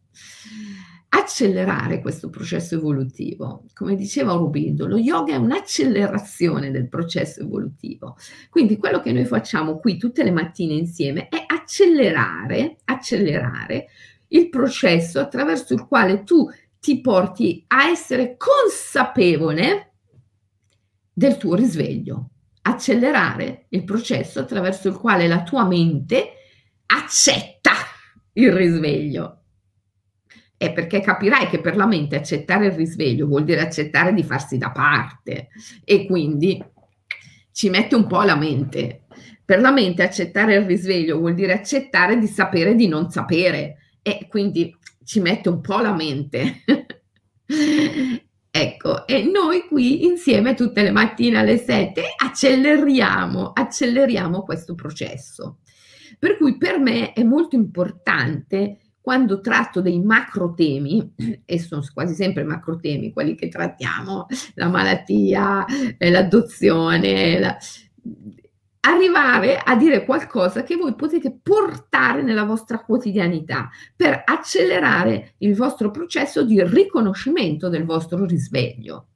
accelerare questo processo evolutivo. Come diceva Rubindo, lo yoga è un'accelerazione del processo evolutivo. Quindi quello che noi facciamo qui tutte le mattine insieme è accelerare, accelerare il processo attraverso il quale tu ti porti a essere consapevole del tuo risveglio. Accelerare il processo attraverso il quale la tua mente accetta il risveglio è perché capirai che per la mente accettare il risveglio vuol dire accettare di farsi da parte e quindi ci mette un po' la mente. Per la mente accettare il risveglio vuol dire accettare di sapere di non sapere e quindi ci mette un po' la mente. ecco, e noi qui insieme tutte le mattine alle 7 acceleriamo, acceleriamo questo processo. Per cui per me è molto importante quando tratto dei macro temi, e sono quasi sempre macro temi quelli che trattiamo, la malattia, eh, l'adozione, la... arrivare a dire qualcosa che voi potete portare nella vostra quotidianità per accelerare il vostro processo di riconoscimento del vostro risveglio.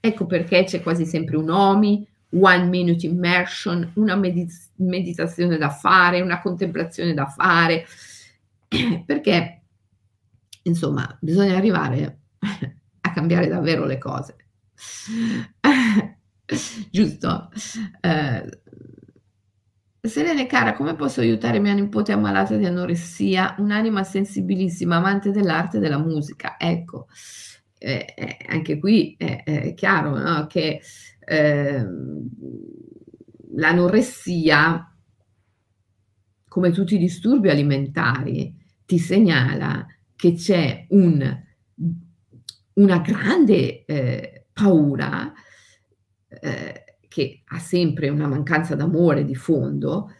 Ecco perché c'è quasi sempre un OMI, one minute immersion, una medit- meditazione da fare, una contemplazione da fare, perché insomma bisogna arrivare a cambiare davvero le cose. Giusto? Eh, Selene cara, come posso aiutare mia nipote ammalata di anoressia, un'anima sensibilissima, amante dell'arte e della musica? Ecco, eh, eh, anche qui è, è chiaro no? che eh, l'anoressia, come tutti i disturbi alimentari, ti segnala che c'è un, una grande eh, paura eh, che ha sempre una mancanza d'amore di fondo,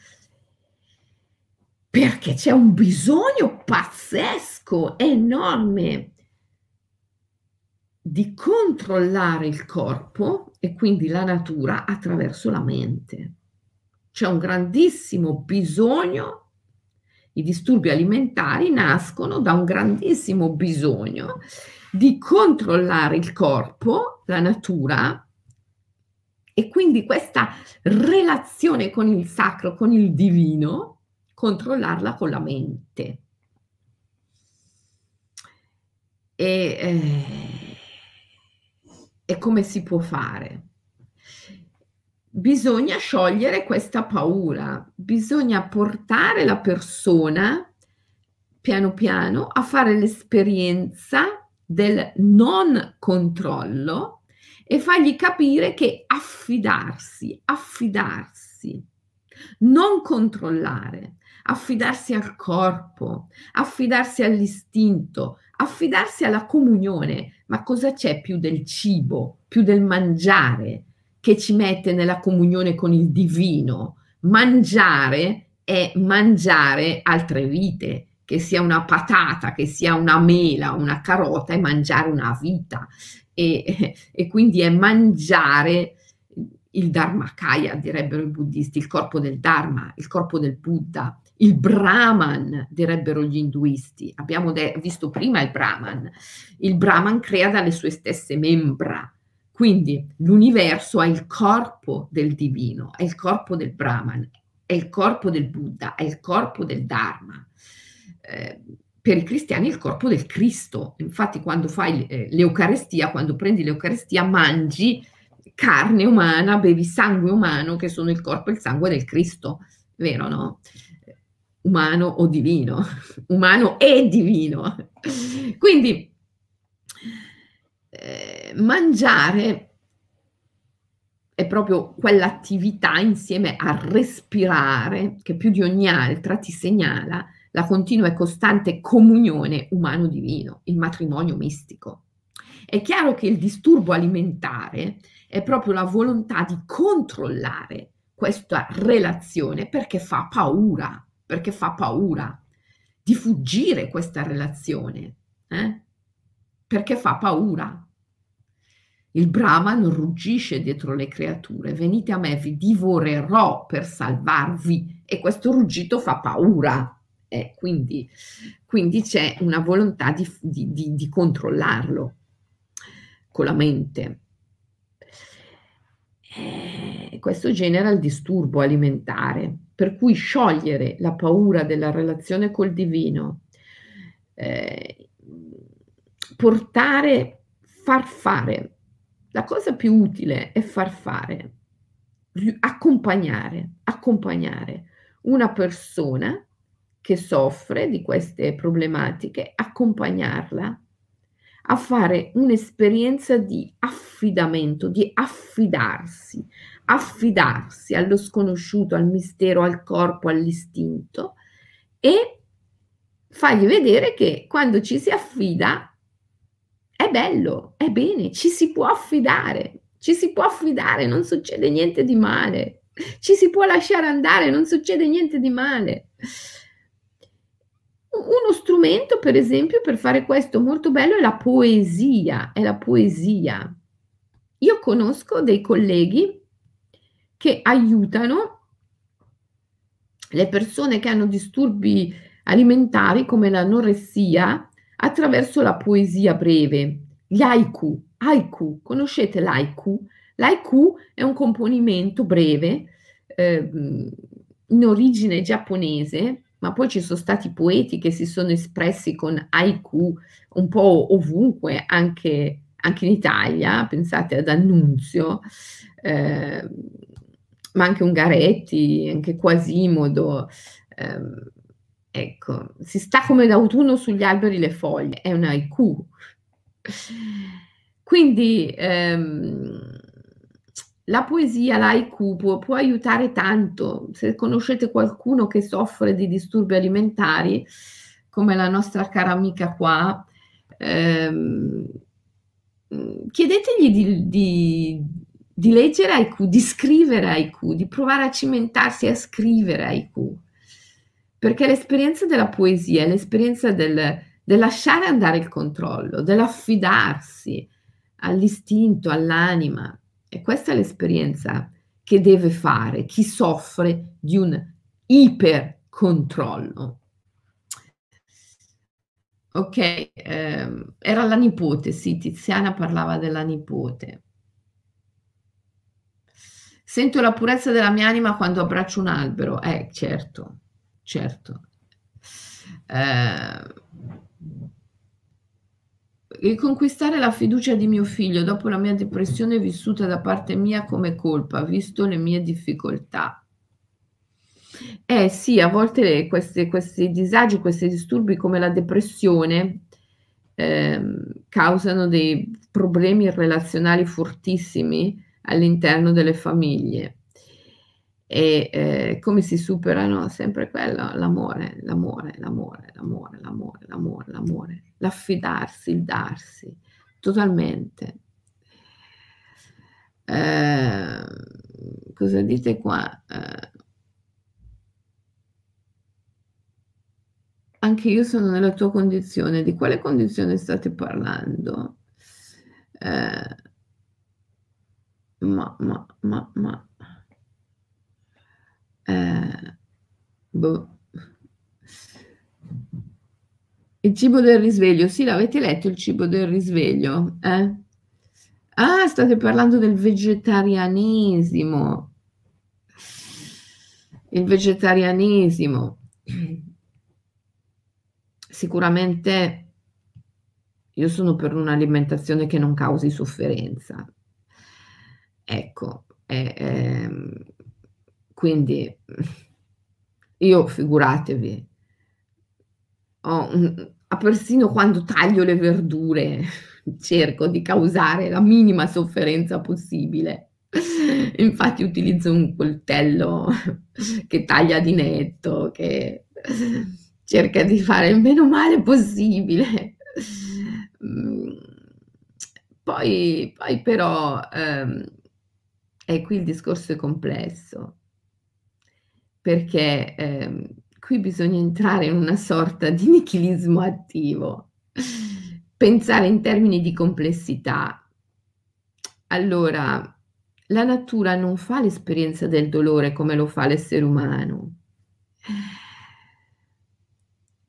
perché c'è un bisogno pazzesco, enorme di controllare il corpo e quindi la natura attraverso la mente. C'è un grandissimo bisogno, i disturbi alimentari nascono da un grandissimo bisogno di controllare il corpo, la natura, e quindi questa relazione con il sacro, con il divino, controllarla con la mente. E, eh, e come si può fare? Bisogna sciogliere questa paura, bisogna portare la persona piano piano a fare l'esperienza del non controllo e fargli capire che affidarsi, affidarsi, non controllare, affidarsi al corpo, affidarsi all'istinto, affidarsi alla comunione. Ma cosa c'è più del cibo, più del mangiare che ci mette nella comunione con il divino? Mangiare è mangiare altre vite, che sia una patata, che sia una mela, una carota, è mangiare una vita. E, e quindi è mangiare il Dharmakaya, direbbero i buddisti, il corpo del Dharma, il corpo del Buddha, il Brahman, direbbero gli induisti. Abbiamo de- visto prima il Brahman. Il Brahman crea dalle sue stesse membra. Quindi l'universo è il corpo del divino, è il corpo del Brahman, è il corpo del Buddha, è il corpo del Dharma. Eh, per i cristiani è il corpo del Cristo. Infatti quando fai eh, l'Eucarestia, quando prendi l'Eucarestia, mangi carne umana, bevi sangue umano, che sono il corpo e il sangue del Cristo, vero no? umano o divino, umano e divino. Quindi mangiare è proprio quell'attività insieme a respirare che più di ogni altra ti segnala la continua e costante comunione umano-divino, il matrimonio mistico. È chiaro che il disturbo alimentare è proprio la volontà di controllare questa relazione perché fa paura, perché fa paura di fuggire questa relazione, eh? perché fa paura. Il Brahman ruggisce dietro le creature, venite a me, vi divorerò per salvarvi e questo ruggito fa paura. Eh, quindi, quindi, c'è una volontà di, di, di, di controllarlo con la mente. Eh, questo genera il disturbo alimentare per cui sciogliere la paura della relazione col divino, eh, portare, far fare. La cosa più utile è far fare, accompagnare, accompagnare una persona che soffre di queste problematiche, accompagnarla a fare un'esperienza di affidamento, di affidarsi, affidarsi allo sconosciuto, al mistero, al corpo, all'istinto e fargli vedere che quando ci si affida è bello, è bene, ci si può affidare, ci si può affidare, non succede niente di male, ci si può lasciare andare, non succede niente di male. uno strumento, per esempio, per fare questo molto bello è la poesia, è la poesia. Io conosco dei colleghi che aiutano le persone che hanno disturbi alimentari come l'anoressia attraverso la poesia breve, gli haiku. Haiku, conoscete l'haiku? L'haiku è un componimento breve eh, in origine giapponese, ma poi ci sono stati poeti che si sono espressi con haiku un po' ovunque, anche, anche in Italia, pensate ad Annunzio, eh, ma anche Ungaretti, anche Quasimodo. Eh, ecco, si sta come d'autunno sugli alberi le foglie, è un haiku. Quindi ehm, la poesia, l'haiku può, può, aiutare tanto. Se conoscete qualcuno che soffre di disturbi alimentari, come la nostra cara amica qua, ehm, chiedetegli di, di, di, leggere haiku, di scrivere haiku, di provare a cimentarsi a scrivere haiku. Perché l'esperienza della poesia è l'esperienza del, del lasciare andare il controllo, dell'affidarsi all'istinto, all'anima e questa è l'esperienza che deve fare chi soffre di un ipercontrollo. Ok, ehm, era la nipote, sì, Tiziana parlava della nipote. Sento la purezza della mia anima quando abbraccio un albero. Eh, certo, certo. Eh, Riconquistare la fiducia di mio figlio dopo la mia depressione vissuta da parte mia come colpa, visto le mie difficoltà. Eh sì, a volte queste, questi disagi, questi disturbi come la depressione eh, causano dei problemi relazionali fortissimi all'interno delle famiglie. E eh, come si superano? Sempre quello, l'amore, l'amore, l'amore, l'amore, l'amore, l'amore, l'amore, l'affidarsi, il darsi, totalmente. Eh, cosa dite qua? Eh, anche io sono nella tua condizione. Di quale condizione state parlando? Eh, ma, ma, ma, ma. Eh, boh. Il cibo del risveglio, sì, l'avete letto il cibo del risveglio? Eh? Ah, state parlando del vegetarianesimo. Il vegetarianesimo. Sicuramente io sono per un'alimentazione che non causi sofferenza. Ecco, eh, eh, quindi io figuratevi, ho un, persino quando taglio le verdure cerco di causare la minima sofferenza possibile. Infatti utilizzo un coltello che taglia di netto, che cerca di fare il meno male possibile. Poi, poi però, ehm, e qui il discorso è complesso perché eh, qui bisogna entrare in una sorta di nichilismo attivo, pensare in termini di complessità. Allora, la natura non fa l'esperienza del dolore come lo fa l'essere umano,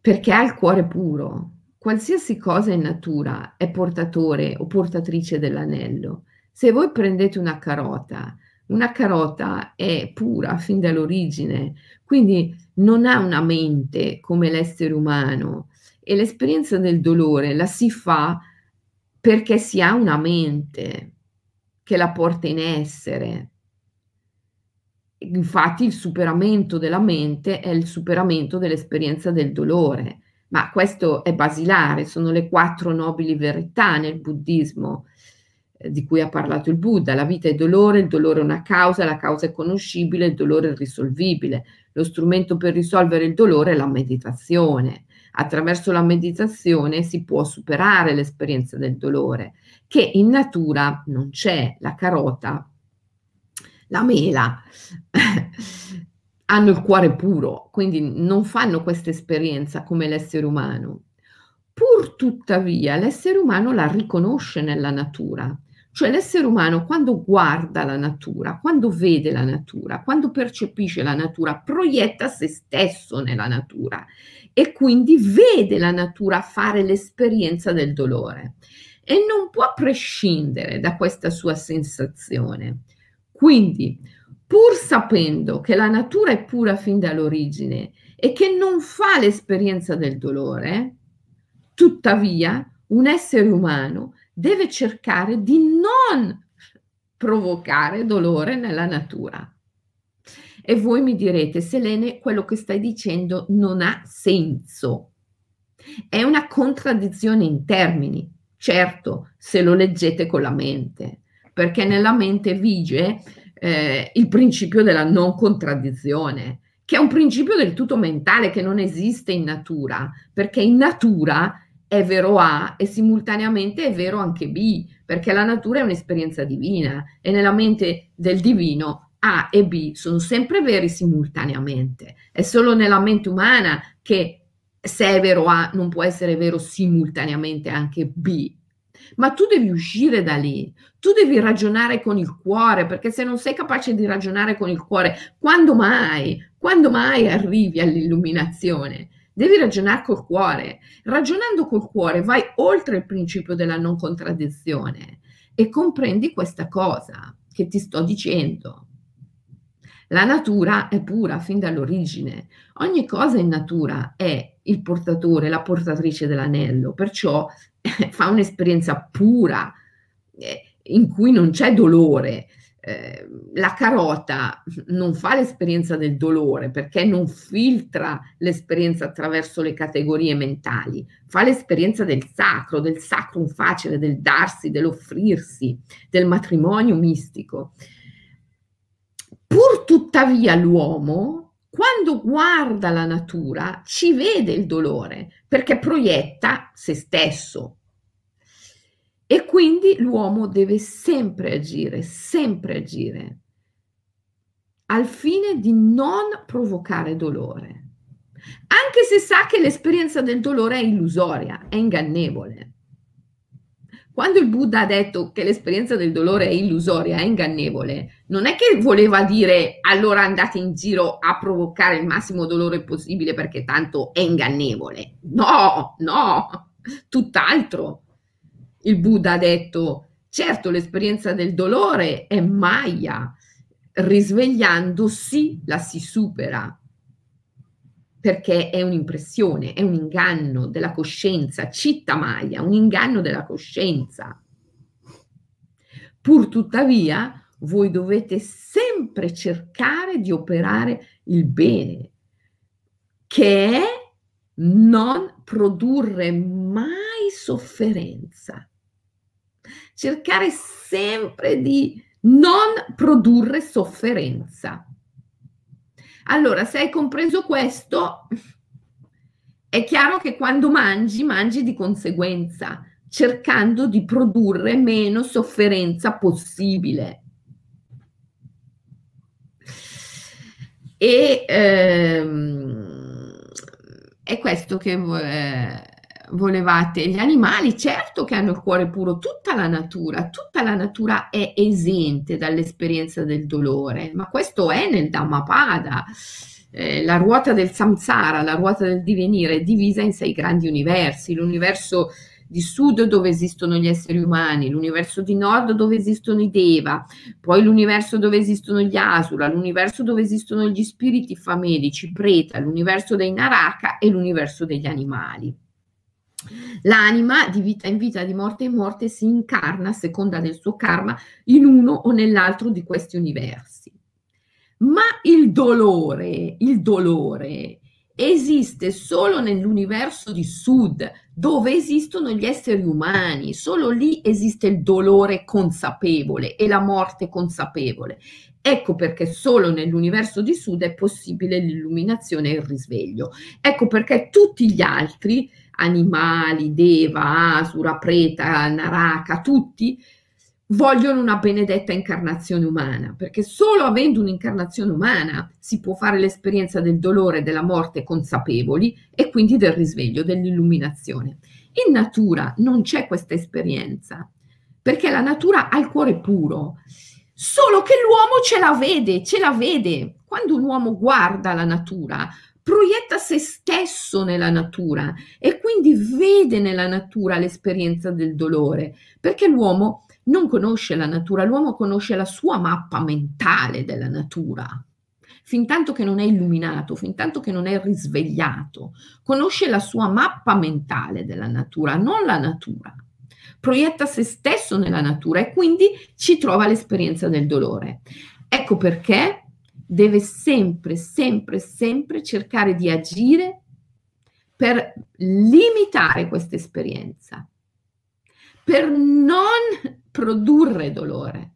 perché ha il cuore puro. Qualsiasi cosa in natura è portatore o portatrice dell'anello. Se voi prendete una carota, una carota è pura fin dall'origine, quindi non ha una mente come l'essere umano e l'esperienza del dolore la si fa perché si ha una mente che la porta in essere. Infatti il superamento della mente è il superamento dell'esperienza del dolore, ma questo è basilare, sono le quattro nobili verità nel buddismo di cui ha parlato il Buddha. La vita è dolore, il dolore è una causa, la causa è conoscibile, il dolore è risolvibile. Lo strumento per risolvere il dolore è la meditazione. Attraverso la meditazione si può superare l'esperienza del dolore, che in natura non c'è. La carota, la mela, hanno il cuore puro, quindi non fanno questa esperienza come l'essere umano. Pur tuttavia l'essere umano la riconosce nella natura, cioè l'essere umano quando guarda la natura, quando vede la natura, quando percepisce la natura, proietta se stesso nella natura e quindi vede la natura fare l'esperienza del dolore e non può prescindere da questa sua sensazione. Quindi, pur sapendo che la natura è pura fin dall'origine e che non fa l'esperienza del dolore, tuttavia un essere umano deve cercare di non provocare dolore nella natura. E voi mi direte, Selene, quello che stai dicendo non ha senso. È una contraddizione in termini, certo, se lo leggete con la mente, perché nella mente vige eh, il principio della non contraddizione, che è un principio del tutto mentale che non esiste in natura, perché in natura è vero A e simultaneamente è vero anche B, perché la natura è un'esperienza divina e nella mente del divino A e B sono sempre veri simultaneamente. È solo nella mente umana che se è vero A non può essere vero simultaneamente anche B. Ma tu devi uscire da lì, tu devi ragionare con il cuore, perché se non sei capace di ragionare con il cuore, quando mai, quando mai arrivi all'illuminazione? Devi ragionare col cuore. Ragionando col cuore vai oltre il principio della non contraddizione e comprendi questa cosa che ti sto dicendo. La natura è pura fin dall'origine. Ogni cosa in natura è il portatore, la portatrice dell'anello, perciò fa un'esperienza pura eh, in cui non c'è dolore, eh, la carota non fa l'esperienza del dolore perché non filtra l'esperienza attraverso le categorie mentali, fa l'esperienza del sacro, del sacrum facile, del darsi, dell'offrirsi, del matrimonio mistico. Pur tuttavia l'uomo, quando guarda la natura, ci vede il dolore perché proietta se stesso, e quindi l'uomo deve sempre agire, sempre agire, al fine di non provocare dolore, anche se sa che l'esperienza del dolore è illusoria, è ingannevole. Quando il Buddha ha detto che l'esperienza del dolore è illusoria, è ingannevole, non è che voleva dire allora andate in giro a provocare il massimo dolore possibile perché tanto è ingannevole. No, no, tutt'altro il Buddha ha detto, certo l'esperienza del dolore è Maya, risvegliandosi la si supera, perché è un'impressione, è un inganno della coscienza, citta Maya, un inganno della coscienza. Pur tuttavia, voi dovete sempre cercare di operare il bene, che è non produrre mai sofferenza cercare sempre di non produrre sofferenza. Allora, se hai compreso questo, è chiaro che quando mangi, mangi di conseguenza, cercando di produrre meno sofferenza possibile. E ehm, è questo che eh, volevate gli animali, certo che hanno il cuore puro, tutta la natura, tutta la natura è esente dall'esperienza del dolore, ma questo è nel Dhammapada. Eh, la ruota del samsara, la ruota del divenire, è divisa in sei grandi universi, l'universo di sud dove esistono gli esseri umani, l'universo di nord dove esistono i Deva, poi l'universo dove esistono gli Asura, l'universo dove esistono gli spiriti famelici, Preta, l'universo dei Naraka e l'universo degli animali. L'anima di vita in vita, di morte in morte, si incarna a seconda del suo karma in uno o nell'altro di questi universi. Ma il dolore, il dolore esiste solo nell'universo di Sud, dove esistono gli esseri umani, solo lì esiste il dolore consapevole e la morte consapevole. Ecco perché solo nell'universo di Sud è possibile l'illuminazione e il risveglio. Ecco perché tutti gli altri animali, Deva, Asura, Preta, Naraka, tutti vogliono una benedetta incarnazione umana, perché solo avendo un'incarnazione umana si può fare l'esperienza del dolore e della morte consapevoli e quindi del risveglio, dell'illuminazione. In natura non c'è questa esperienza, perché la natura ha il cuore puro, solo che l'uomo ce la vede, ce la vede. Quando un uomo guarda la natura, proietta se stesso nella natura e quindi vede nella natura l'esperienza del dolore, perché l'uomo non conosce la natura, l'uomo conosce la sua mappa mentale della natura. Fin tanto che non è illuminato, fin tanto che non è risvegliato, conosce la sua mappa mentale della natura, non la natura. Proietta se stesso nella natura e quindi ci trova l'esperienza del dolore. Ecco perché deve sempre, sempre, sempre cercare di agire per limitare questa esperienza, per non produrre dolore,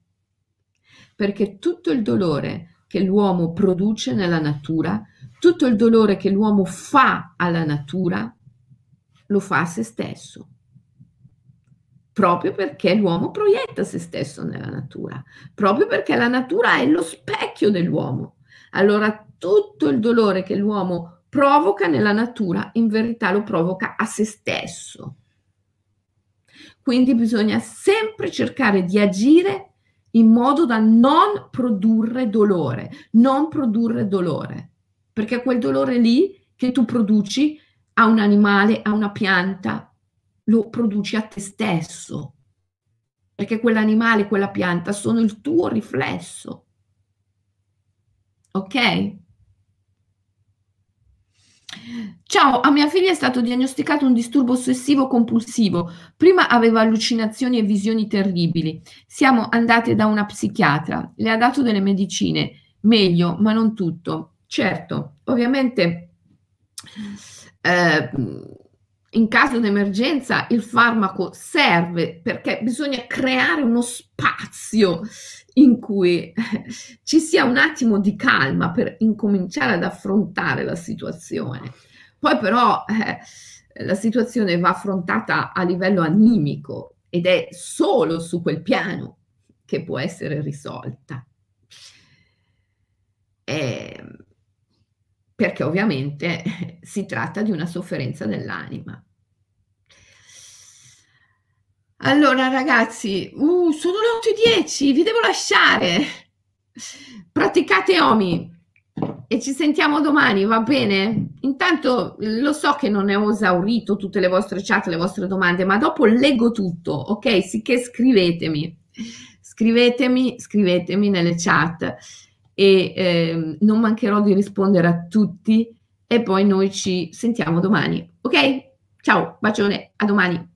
perché tutto il dolore che l'uomo produce nella natura, tutto il dolore che l'uomo fa alla natura, lo fa a se stesso, proprio perché l'uomo proietta se stesso nella natura, proprio perché la natura è lo specchio dell'uomo. Allora tutto il dolore che l'uomo provoca nella natura, in verità lo provoca a se stesso. Quindi bisogna sempre cercare di agire in modo da non produrre dolore, non produrre dolore, perché quel dolore lì che tu produci a un animale, a una pianta, lo produci a te stesso, perché quell'animale, quella pianta sono il tuo riflesso. Ok? Ciao, a mia figlia è stato diagnosticato un disturbo ossessivo compulsivo. Prima aveva allucinazioni e visioni terribili. Siamo andate da una psichiatra, le ha dato delle medicine, meglio, ma non tutto. Certo, ovviamente eh, in caso di emergenza il farmaco serve perché bisogna creare uno spazio in cui ci sia un attimo di calma per incominciare ad affrontare la situazione. Poi però eh, la situazione va affrontata a livello animico ed è solo su quel piano che può essere risolta. Eh, perché ovviamente si tratta di una sofferenza dell'anima. Allora ragazzi, uh, sono le 8.10, vi devo lasciare. Praticate Omi e ci sentiamo domani, va bene? Intanto lo so che non ho esaurito tutte le vostre chat, le vostre domande, ma dopo leggo tutto, ok? Sicché scrivetemi, scrivetemi, scrivetemi nelle chat e eh, non mancherò di rispondere a tutti e poi noi ci sentiamo domani, ok? Ciao, bacione, a domani.